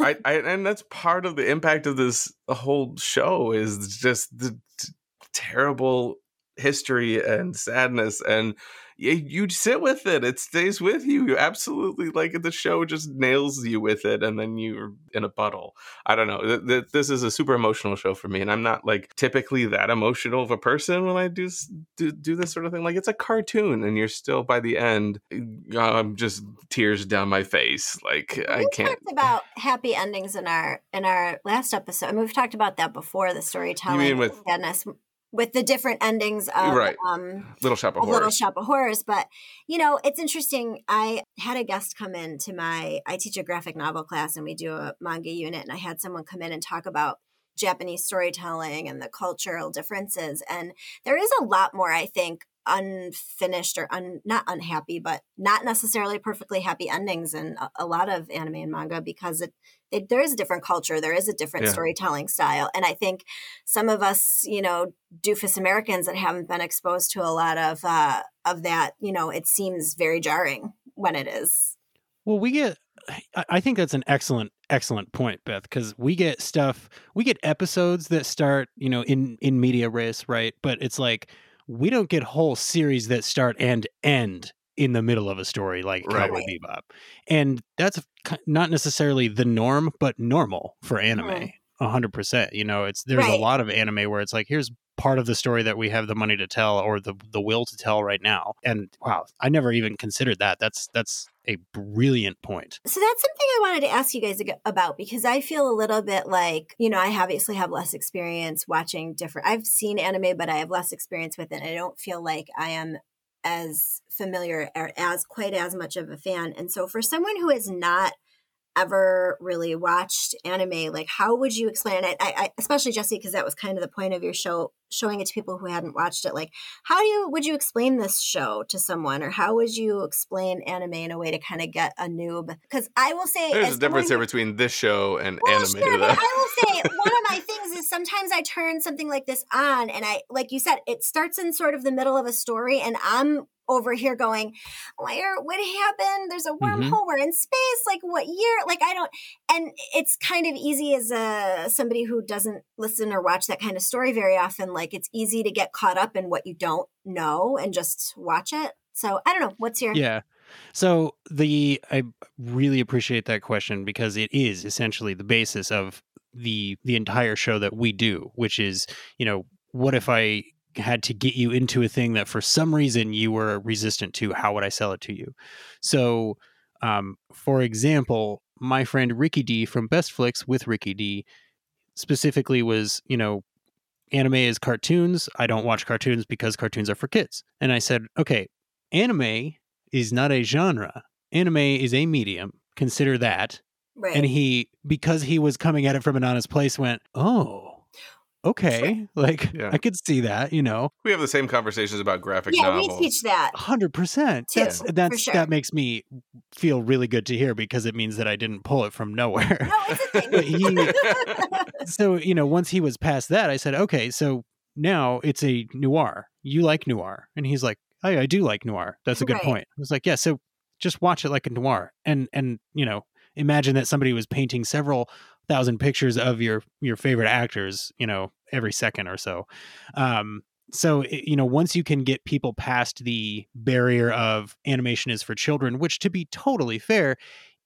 I, I and that's part of the impact of this whole show is just the t- terrible history and sadness and you, you sit with it it stays with you you absolutely like it. the show just nails you with it and then you're in a puddle i don't know Th- th- this is a super emotional show for me and i'm not like typically that emotional of a person when i do do, do this sort of thing like it's a cartoon and you're still by the end i'm um, just tears down my face like i can't talked about happy endings in our in our last episode. I mean, we've talked about that before. The storytelling, You mean with- sadness, with the different endings of Right. um, little shop of of Little Shop of Horrors. But you know, it's interesting. I had a guest come in to my. I teach a graphic novel class, and we do a manga unit. And I had someone come in and talk about Japanese storytelling and the cultural differences. And there is a lot more, I think, unfinished or un, not unhappy, but not necessarily perfectly happy endings in a, a lot of anime and manga because it, it there is a different culture, there is a different Yeah. storytelling style, and I think some of us, you know, doofus Americans that haven't been exposed to a lot of uh, of that, you know, it seems very jarring when it is. Well, we get. I- think that's an excellent, excellent point, Beth, because we get stuff. We get episodes that start, you know, in in media res, right? But it's like we don't get whole series that start and end in the middle of a story, like Right. Cowboy Bebop, and that's not necessarily the norm, but normal for anime. Mm-hmm. A hundred percent. You know, it's there's a lot of anime where it's like here's part of the story that we have the money to tell or the the will to tell right now. And wow, I never even considered that. That's that's a brilliant point. So that's something I wanted to ask you guys about because I feel a little bit like, you know, I obviously have less experience watching different. I've seen anime, but I have less experience with it. I don't feel like I am as familiar or as quite as much of a fan. And so for someone who has not ever really watched anime, like how would you explain it? I, I especially Jesse, because that was kind of the point of your show, showing it to people who hadn't watched it. Like, how do you would you explain this show to someone, or how would you explain anime in a way to kind of get a noob? Because I will say, There's a difference here between this show and well, anime. sure, I will say one of my things is sometimes I turn something like this on, and I, like you said, it starts in sort of the middle of a story, and I'm over here going, where what happened? There's a mm-hmm. wormhole. We're in space. Like what year? Like I don't. And it's kind of easy as a somebody who doesn't listen or watch that kind of story very often. Like it's easy to get caught up in what you don't know and just watch it. So I don't know. What's your Yeah. So the I really appreciate that question because it is essentially the basis of the the entire show that we do, which is, you know, what if I had to get you into a thing that for some reason you were resistant to, how would I sell it to you? So um, for example, my friend Ricky D from Best Flicks with Ricky D specifically was, you know, anime is cartoons. I don't watch cartoons because cartoons are for kids. And I said, okay, anime is not a genre. Anime is a medium. Consider that. right? And he, because he was coming at it from an honest place, went, oh, okay. Like, Yeah. I could see that, you know, we have the same conversations about graphic yeah, novels. we teach that. 100%. Too, That's, for that's, sure. that makes me feel really good to hear because it means that I didn't pull it from nowhere. No, it's a thing. he- so, you know, once he was past that, I said, okay, so now it's a noir. You like noir, and he's like, oh, yeah, I do like noir. That's a good Right. point. I was like, yeah, so just watch it like a noir, and and you know, imagine that somebody was painting several thousand pictures of your your favorite actors, you know, every second or so. Um, so you know, once you can get people past the barrier of animation is for children, which to be totally fair,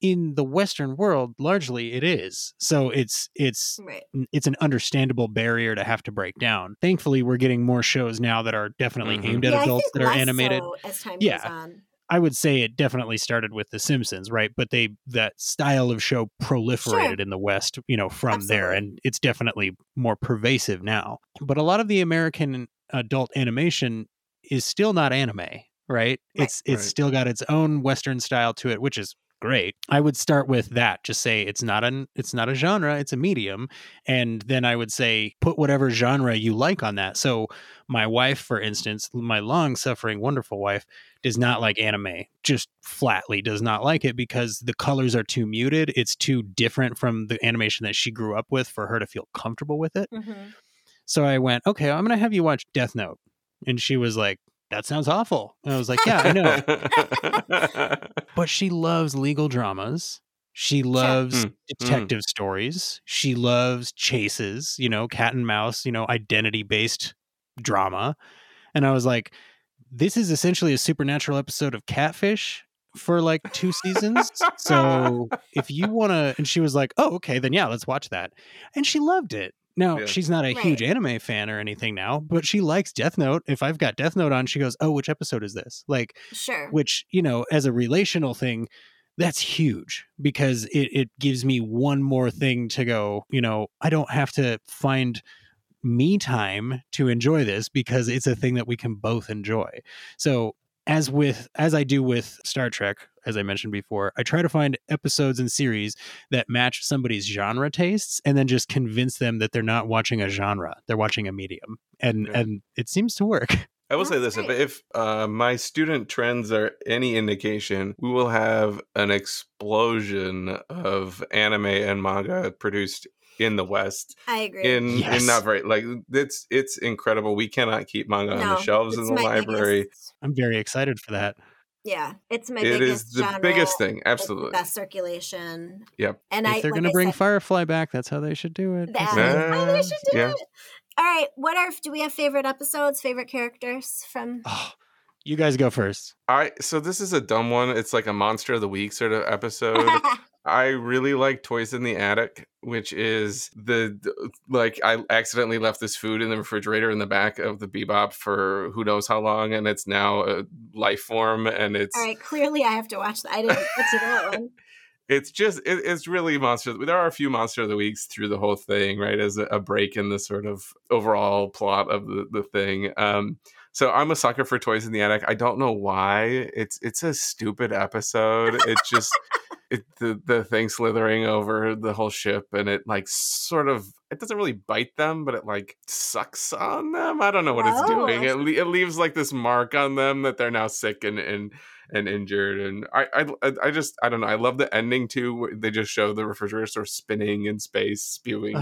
in the Western world, largely it is. So it's it's Right. it's an understandable barrier to have to break down. Thankfully, we're getting more shows now that are definitely Mhm. aimed at yeah, adults that are animated. so as time Yeah. goes on. I would say it definitely started with The Simpsons, right? But they that style of show proliferated in the West, you know, from there, and it's definitely more pervasive now. But a lot of the American adult animation is still not anime, right? It's it's Right. still got its own Western style to it, which is great. I would start with that. Just say it's not an it's not a genre, it's a medium, and then I would say put whatever genre you like on that. So my wife, for instance, my long suffering, wonderful wife does not like anime just flatly does not like it because the colors are too muted. It's too different from the animation that she grew up with for her to feel comfortable with it. Mhm. so i went okay i'm gonna have you watch death note. And she was like that sounds awful. And i was like yeah i know. But she loves legal dramas. She loves Mm, detective stories. She loves chases you know cat and mouse you know identity based drama. And i was like this is essentially a supernatural episode of catfish for like two seasons. So if you want to and she was like oh okay then yeah let's watch that. And she loved it. Now Yeah. she's not a huge anime fan or anything now but she likes death note. If i've got death note on she goes oh which episode is this? Like Sure. which you know as a relational thing that's huge because it, it gives me one more thing to go you know i don't have to find me time to enjoy this because it's a thing that we can both enjoy. So as with as i do with star trek as i mentioned before i try to find episodes and series that match somebody's genre tastes and then just convince them that they're not watching a genre they're watching a medium. And Yeah. and it seems to work. I will say That's this: if, if uh, my student trends are any indication, we will have an explosion of anime and manga produced in the West. I agree. In Yes. in not very like it's it's incredible. We cannot keep manga on the shelves in the library. biggest- i'm very excited for that yeah, it's my It biggest is the genre. biggest thing, absolutely. best circulation. Yep. And if I they're like gonna I bring said, firefly back that's how they should do it That That's is how they should do Yeah. it. All right, what are do we have favorite episodes, favorite characters from? Oh, you guys go first All right. so this is a dumb one. It's like a monster of the week sort of episode. I really like Toys in the Attic, which is the like I accidentally left this food in the refrigerator in the back of the Bebop for who knows how long, and it's now a life form, and it's All right, clearly I have to watch that. I didn't get to that one. it's just it, it's really monster. There are a few monster of the weeks through the whole thing, right? As a, a break in the sort of overall plot of the the thing. Um, so I'm a sucker for Toys in the Attic. I don't know why. It's it's a stupid episode. It's just it, the the thing slithering over the whole ship, and it like sort of it doesn't really bite them, but it like sucks on them. I don't know what it's doing. It, le- it leaves like this mark on them that they're now sick and and and injured. And I I I just I don't know. I love the ending too. where They just show the refrigerator sort of spinning in space, spewing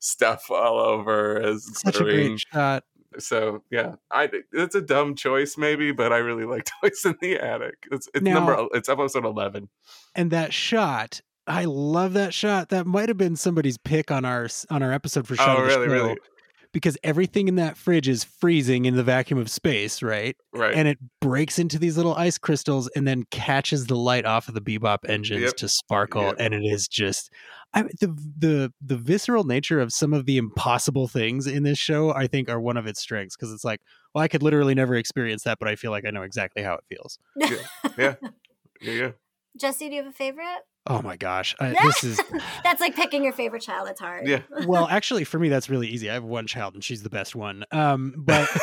stuff all over as such a great shot So yeah, I it's a dumb choice maybe, but I really like Toys in the Attic. It's it's number it's episode eleven. and that shot i love that shot that might have been somebody's pick on our on our episode for shot Oh really really because everything in that fridge is freezing in the vacuum of space right right. and it breaks into these little ice crystals and then catches the light off of the bebop engines Yep. to sparkle Yep. and it is just I, the the the visceral nature of some of the impossible things in this show i think are one of its strengths because it's like well i could literally never experience that but i feel like i know exactly how it feels Yeah. yeah, yeah. Jesse, do you have a favorite? oh my gosh I, this is That's like picking your favorite child. It's hard. Yeah. well actually for me that's really easy i have one child and she's the best one um but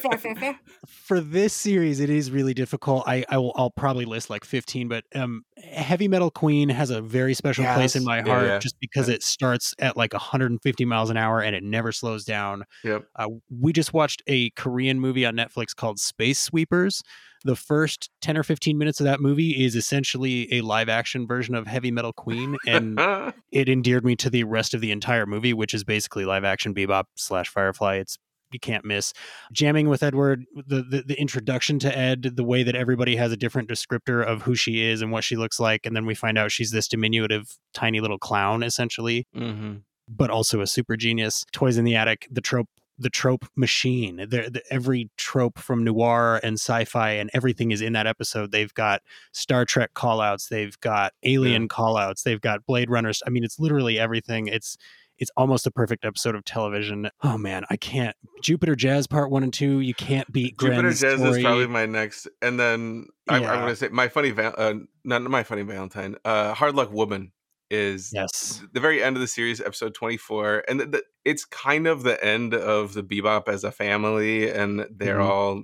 fair, fair, fair. For this series, it is really difficult. I, I will I'll probably list like 15, but um Heavy Metal Queen has a very special place in my heart yeah. just because it starts at like 150 miles an hour and it never slows down. Yep. Uh, we just watched a Korean movie on Netflix called Space Sweepers. The first 10 or 15 minutes of that movie is essentially a live action version of Heavy Metal Queen. And it endeared me to the rest of the entire movie, which is basically live action bebop slash Firefly. It's you can't miss jamming with Edward. The, the the introduction to Ed, the way that everybody has a different descriptor of who she is and what she looks like, and then we find out she's this diminutive, tiny little clown, essentially hmm but also a super genius. Toys in the Attic, the trope, the trope machine. The, the, every trope from noir and sci-fi and everything is in that episode. They've got Star Trek callouts, they've got Alien callouts, they've got Blade Runners. I mean, it's literally everything. It's it's almost a perfect episode of television. Oh man, I can't. Jupiter Jazz Part One and Two. You can't beat Jupiter Gren's Jazz story. is probably my next, and then I'm, I'm going to say my funny, val- uh, not my funny Valentine. Uh, Hard Luck Woman is yes. the very end of the series, episode 24, and th- th- it's kind of the end of the Bebop as a family, and they're Mhm. all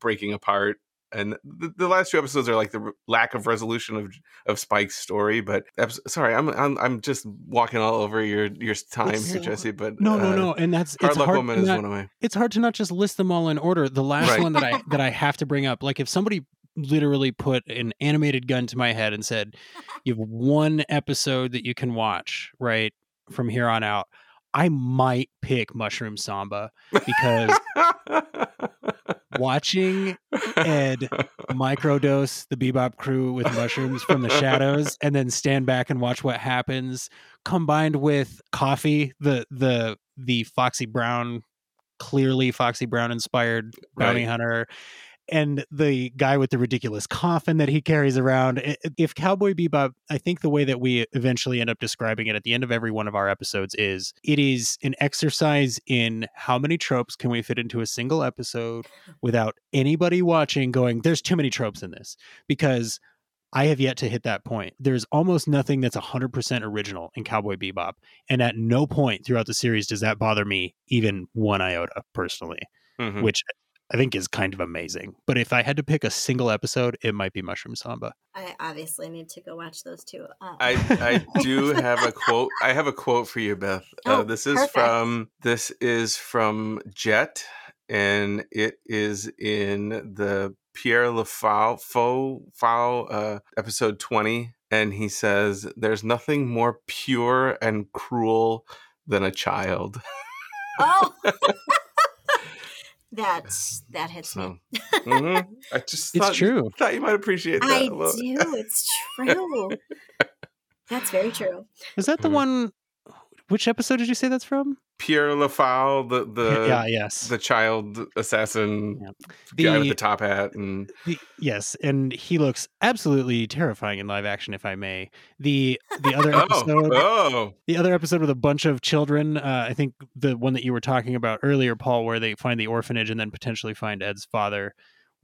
breaking apart. And the, the last two episodes are like the r- lack of resolution of of Spike's story. But sorry, I'm, I'm I'm just walking all over your your time It's- here, Jesse. But No, no, uh, no, and that's Hard it's Luck hard Woman is not- one of my. it's hard to not just list them all in order. The last Right. one that I that I have to bring up, like if somebody literally put an animated gun to my head and said, "You have one episode that you can watch right from here on out," I might pick Mushroom Samba because watching Ed microdose the Bebop crew with mushrooms from the shadows and then stand back and watch what happens combined with coffee the the the Foxy Brown clearly Foxy Brown inspired bounty Right. hunter and the guy with the ridiculous coffin that he carries around. If Cowboy Bebop, I think the way that we eventually end up describing it at the end of every one of our episodes is it is an exercise in how many tropes can we fit into a single episode without anybody watching going, there's too many tropes in this. Because I have yet to hit that point. There's almost nothing that's 100% original in Cowboy Bebop. And at no point throughout the series does that bother me, even one iota personally, Mhm. which I think is kind of amazing. But if I had to pick a single episode, it might be Mushroom Samba. I obviously need to go watch those two. Um, I I do have a quote. I have a quote for you, Beth. Uh, Oh, this is perfect. from this is from Jet, and it is in the Pierre Le Fou Faux Faux uh, episode twenty, and he says, "There's nothing more pure and cruel than a child." oh, that that hits me. So, mhm. I just It's thought, true. thought you might appreciate that. I a little. do. It's true. That's very true. Is that the Mhm. one? Which episode did you say that's from? Pierre Le Fou, the the yeah, yes. the child assassin Yeah. guy with The- the top hat and The- yes, and he looks absolutely terrifying in live action, if I may. The the other episode, oh oh the other episode with a bunch of children. Uh, I think the one that you were talking about earlier, Paul, where they find the orphanage and then potentially find Ed's father.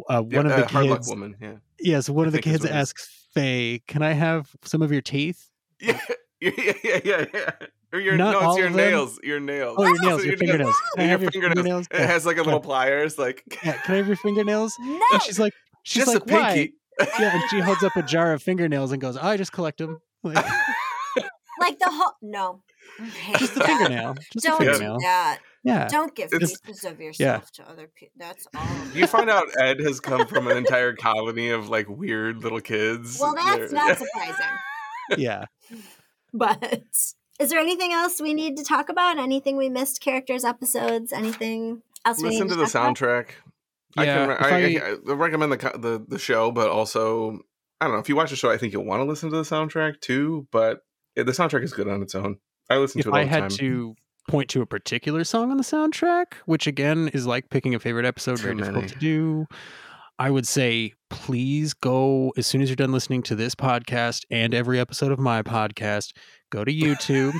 Uh, yeah, one of the uh, hard luck kids, woman yeah yes, one I of the kids what it is. asks Faye, "Can I have some of your teeth?" yeah yeah yeah yeah, yeah. Or your Not no it's your nails your nails Oh, your So nails, your fingernails. Can I your have your fingernails. fingernails? it has like a little pliers like Yeah, can I have your fingernails? No, And she's like, she's just like, a why? pinky Yeah, and she holds up a jar of fingernails and goes, "Oh, I just collect them." Like, like the whole. No, I hate just the fingernail. Just Don't a do that. Yeah. Don't give It's- pieces of yourself to other people. That's all. you find out ed has come from an entire colony of like weird little kids Well, that's They're- not surprising. Yeah. But is there anything else we need to talk about? Anything we missed? Characters, episodes, anything else? we listen need to the talk about? soundtrack I Yeah, can re- I, I- I, I recommend the, the the show, but also I don't know if you watch the show, I think you'll want to listen to the soundtrack too. But yeah, the soundtrack is good on its own. I listen If to it all I the had time. to point to a particular song on the soundtrack, which again is like picking a favorite episode, Too very difficult to do, I would say please go as soon as you're done listening to this podcast and every episode of my podcast, go to YouTube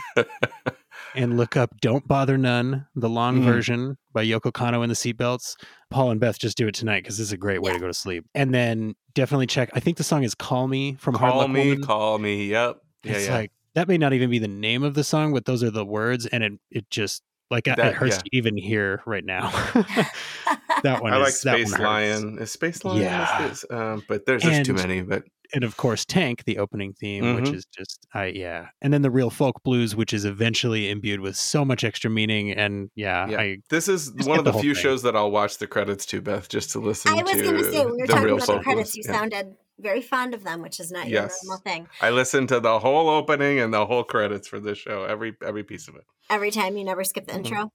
and look up Don't Bother None, the long Mhm. version by Yoko Kanno and the Seatbelts. Paul and Beth just do it tonight because this is a great way Yeah. to go to sleep. And then definitely check, I think the song is Call Me from Hard call Luck me, Woman. call me. Yep. Yeah, it's yeah. like that may not even be the name of the song, but those are the words, and it it just like it That- hurts yeah. to even hear right now. that one I is, like Space. Lion. Is Space Lion? Yeah. Um, but there's just too many. But and of course Tank, the opening theme, which Mhm. is just I yeah, and then the real folk blues, which is eventually imbued with so much extra meaning, and yeah, Yeah. I this is one of the the few thing. shows that I'll watch the credits to, Beth, just to listen I was to going to say, when we were talking real about the credits, blues. you Yeah. sounded very fond of them, which is not your normal thing. I listened to the whole opening and the whole credits for this show, every every piece of it. Every time you never skip the Mhm. intro.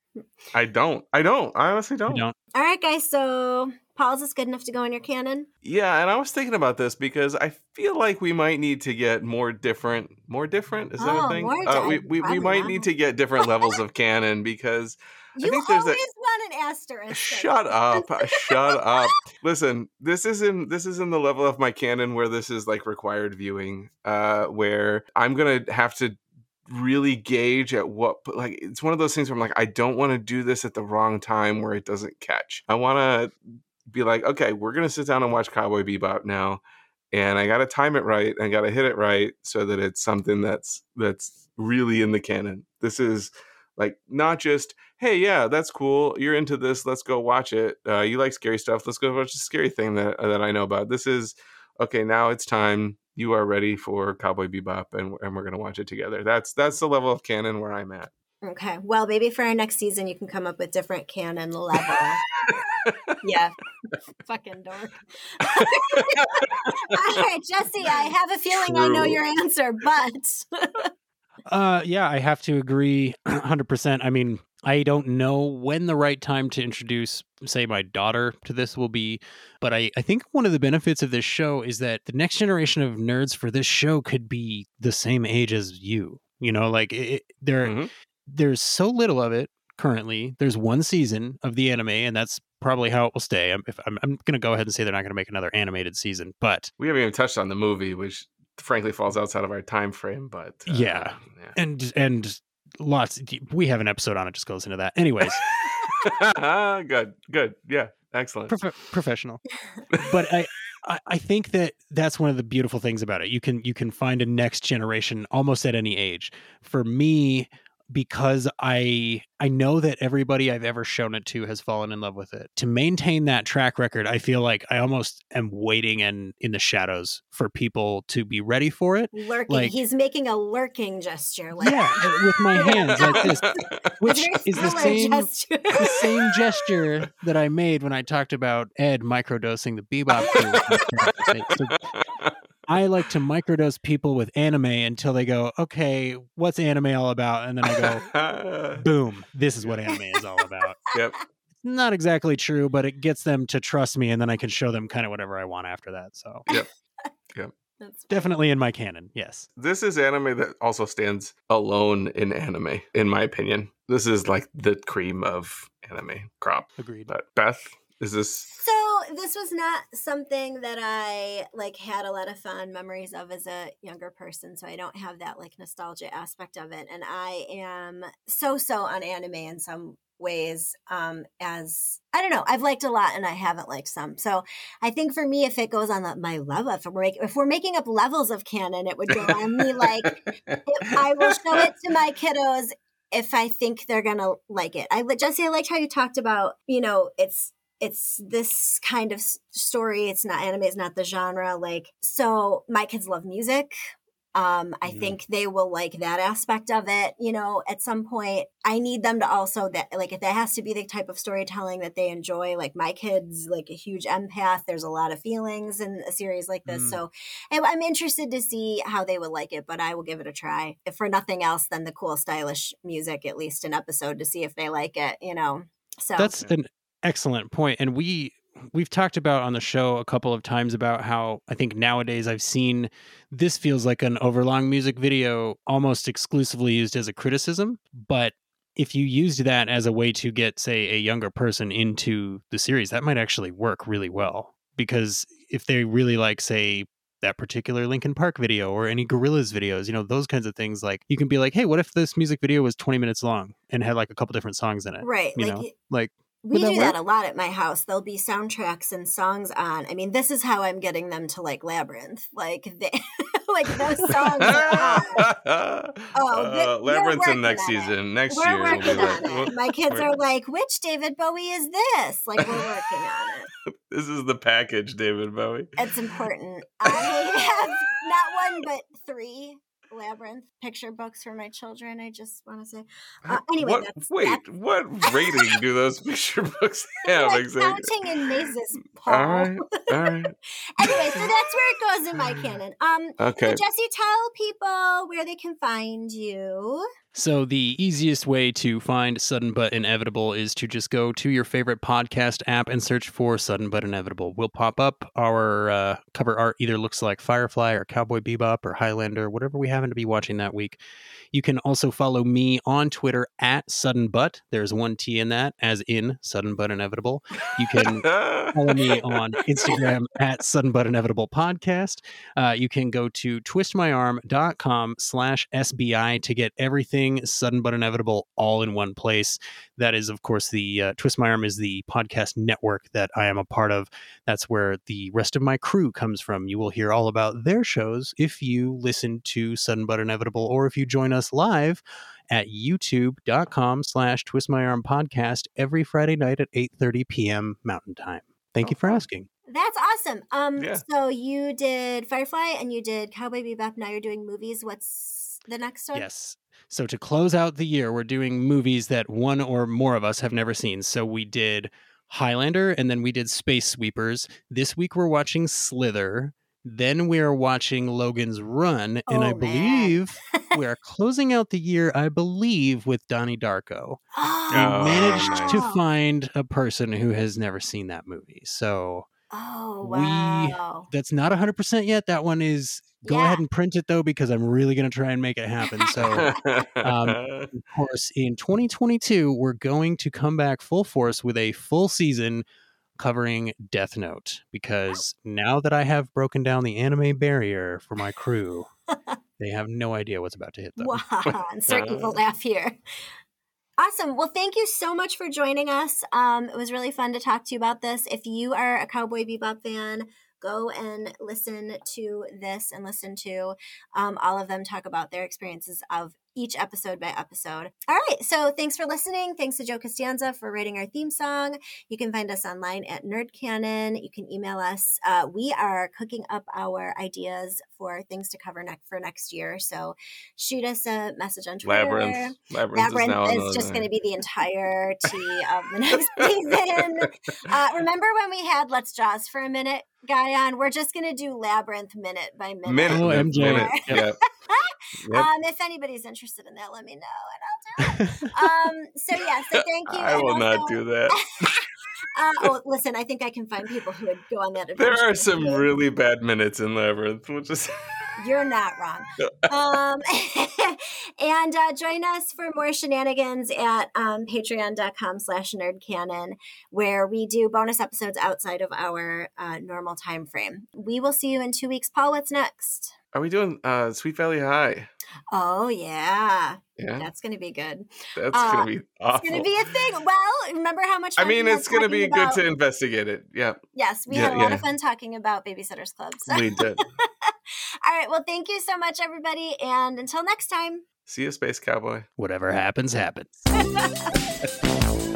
I don't. I don't. I honestly don't. don't All right, guys. So, Paul's is good enough to go in your canon. Yeah, and I was thinking about this because I feel like we might need to get more different. More different is that Oh, a thing? more uh, we we, we might not. need to get different levels of canon because You think there's always a- want an asterisk. Shut up. Shut up. Listen, this isn't this isn't the level of my canon where this is like required viewing, uh, where I'm gonna have to really gauge at what like it's one of those things where I'm like, I don't want to do this at the wrong time where it doesn't catch. I wanna be like, okay, we're gonna sit down and watch Cowboy Bebop now. And I gotta time it right and gotta hit it right so that it's something that's that's really in the canon. This is like not just hey yeah that's cool you're into this let's go watch it uh, you like scary stuff let's go watch the scary thing that that i know about this is okay now it's time you are ready for cowboy bebop and, and we're gonna watch it together that's that's the level of canon where i'm at Okay. Well, maybe for our next season, you can come up with different canon level. yeah. Fucking dork. All right, Jesse, I have a feeling I know your answer, but Uh, yeah, I have to agree 100%. I mean, I don't know when the right time to introduce, say, my daughter to this will be, but I, I think one of the benefits of this show is that the next generation of nerds for this show could be the same age as you. You know, like it, it- there, Mhm. There's so little of it currently. There's one season of the anime, and that's probably how it will stay. I'm, if, I'm, I'm going to go ahead and say they're not going to make another animated season, but we haven't even touched on the movie which frankly falls outside of our time frame but uh, Yeah. and and lots. We have an episode on it. Just goes into that. Anyways. good good yeah excellent prof- professional but I, I i think that that's one of the beautiful things about it you can you can find a next generation almost at any age for me because i i know that everybody i've ever shown it to has fallen in love with it to maintain that track record i feel like i almost am waiting and in the shadows for people to be ready for it lurking. Like- He's making a lurking gesture. Like, yeah with my hands like this which is the same gesture. the same gesture that I made when I talked about Ed microdosing the bebop. So I like to microdose people with anime until they go, okay, what's anime all about? And then I go, boom, this is what anime is all about. yep Not exactly true, but it gets them to trust me, and then I can show them kind of whatever I want after that. So yep. Yep. That's definitely in my canon, yes. this is anime that also stands alone in anime in my opinion this is like the cream of anime crop Agreed. but beth is this So this was not something that I like had a lot of fond memories of as a younger person. So I don't have that like nostalgia aspect of it. And I am so so on anime in some ways. Um, as I don't know, I've liked a lot and I haven't liked some. So I think for me, if it goes on the, my level, if we're make, if we're making up levels of canon, it would go on me like I will show it to my kiddos if I think they're gonna like it. I Jesse, I liked how you talked about, you know, it's it's this kind of story. It's not anime. It's not the genre. Like, so my kids love music. Um, I Mhm. think they will like that aspect of it. You know, at some point, I need them to also that like if that has to be the type of storytelling that they enjoy. Like my kids, like a huge empath. There's a lot of feelings in a series like this. Mm. So I'm interested to see how they would like it. But I will give it a try. If for nothing else, than the cool, stylish music, at least an episode to see if they like it. You know. So That's an excellent point, and we we've talked about on the show a couple of times about how I think nowadays I've seen this feels like an overlong music video almost exclusively used as a criticism, but if you used that as a way to get say a younger person into the series, that might actually work really well because if they really like say that particular Linkin Park video or any Gorillaz videos, you know, those kinds of things like you can be like, "Hey, what if this music video was 20 minutes long and had like a couple different songs in it?" right, You like know, like We that do that a lot at my house. There'll be soundtracks and songs on. I mean, this is how I'm getting them to like Labyrinth. Like they like those songs. are- Oh, uh, we're Labyrinth's in next on it. season. Next We're year. we'll be working on like, it. My kids are like, which David Bowie is this? Like, we're working on it. This is the package, David Bowie. It's important. I have not one, but three Labyrinth picture books for my children. I just want to say. Uh, anyway, what, that's, wait, that's what rating do those picture books have like exactly? counting in mazes, Paul. All right, all right, anyway, so that's where it goes in my canon. Um, okay. so Jesse, tell people where they can find you. So the easiest way to find Sudden But Inevitable is to just go to your favorite podcast app and search for Sudden But Inevitable. We'll pop up. Our uh, cover art either looks like Firefly or Cowboy Bebop or Highlander, whatever we happen to be watching that week. You can also follow me on Twitter at Sudden But. There's one T in that, as in Sudden But Inevitable. You can follow me on Instagram at Sudden But Inevitable Podcast. Uh, you can go to twistmyarm.com slash SBI to get everything Sudden But Inevitable all in one place. That is, of course, the uh, Twist My Arm is the podcast network that I am a part of. That's where the rest of my crew comes from. You will hear all about their shows if you listen to Sudden But Inevitable or if you join us live at youtube.com slash twist my arm podcast every friday night at 8.30 p.m mountain time thank you for asking That's awesome. Um, Yeah. so you did Firefly and you did Cowboy Bebop. Now you're doing movies. What's the next one? Yes. So to close out the year, we're doing movies that one or more of us have never seen. So we did Highlander and then we did Space Sweepers. This week we're watching Slither. Then we are watching Logan's Run. And Oh, I man. believe we are closing out the year, I believe, with Donnie Darko. Oh, We Oh, managed to find a person who has never seen that movie. So Oh we that's not 100% yet. That one is go Yeah. ahead and print it though, because I'm really going to try and make it happen. So um, of course, in 2022, we're going to come back full force with a full season covering Death Note because now that I have broken down the anime barrier for my crew, they have no idea what's about to hit them. Wow! Insert evil laugh here. Awesome. Well, thank you so much for joining us. Um, it was really fun to talk to you about this. If you are a Cowboy Bebop fan, go and listen to this and listen to um, all of them talk about their experiences of each episode by episode. All right. So thanks for listening. Thanks to Joe Costanza for writing our theme song. You can find us online at Nerd Canon. You can email us. Uh, we are cooking up our ideas for things to cover next for next year. So shoot us a message on Twitter. Labyrinth. Labyrinth, is, Labyrinth now is, just going to be the entirety of the next season. Uh, remember when we had Let's Jaws for a minute guy on? We're just going to do Labyrinth minute by minute. minute. Oh, MJ. minute. Yep. Yep. Yep. Um, if anybody's interested in that, let me know and I'll do it. Um, so yeah, so thank you. I and will not do that. Uh, oh, listen, I think I can find people who would go on that. There are some really bad minutes in Labyrinth. We'll just You're not wrong. um, and uh, join us for more shenanigans at um, patreon.com slash nerdcanon, where we do bonus episodes outside of our uh, normal time frame. We will see you in two weeks. Paul, what's next? Are we doing uh Sweet Valley High? Oh, yeah. Yeah, That's going to be good. that's Uh, gonna be awful. It's going to be a thing. Well, remember how much I fun we mean, had it's gonna be about- good to investigate it. Yeah, Yes, we Yeah, had a lot of fun talking about Babysitters Club. So. we did. All right. Well, thank you so much, everybody. And until next time. See you, Space Cowboy. Whatever happens, happens.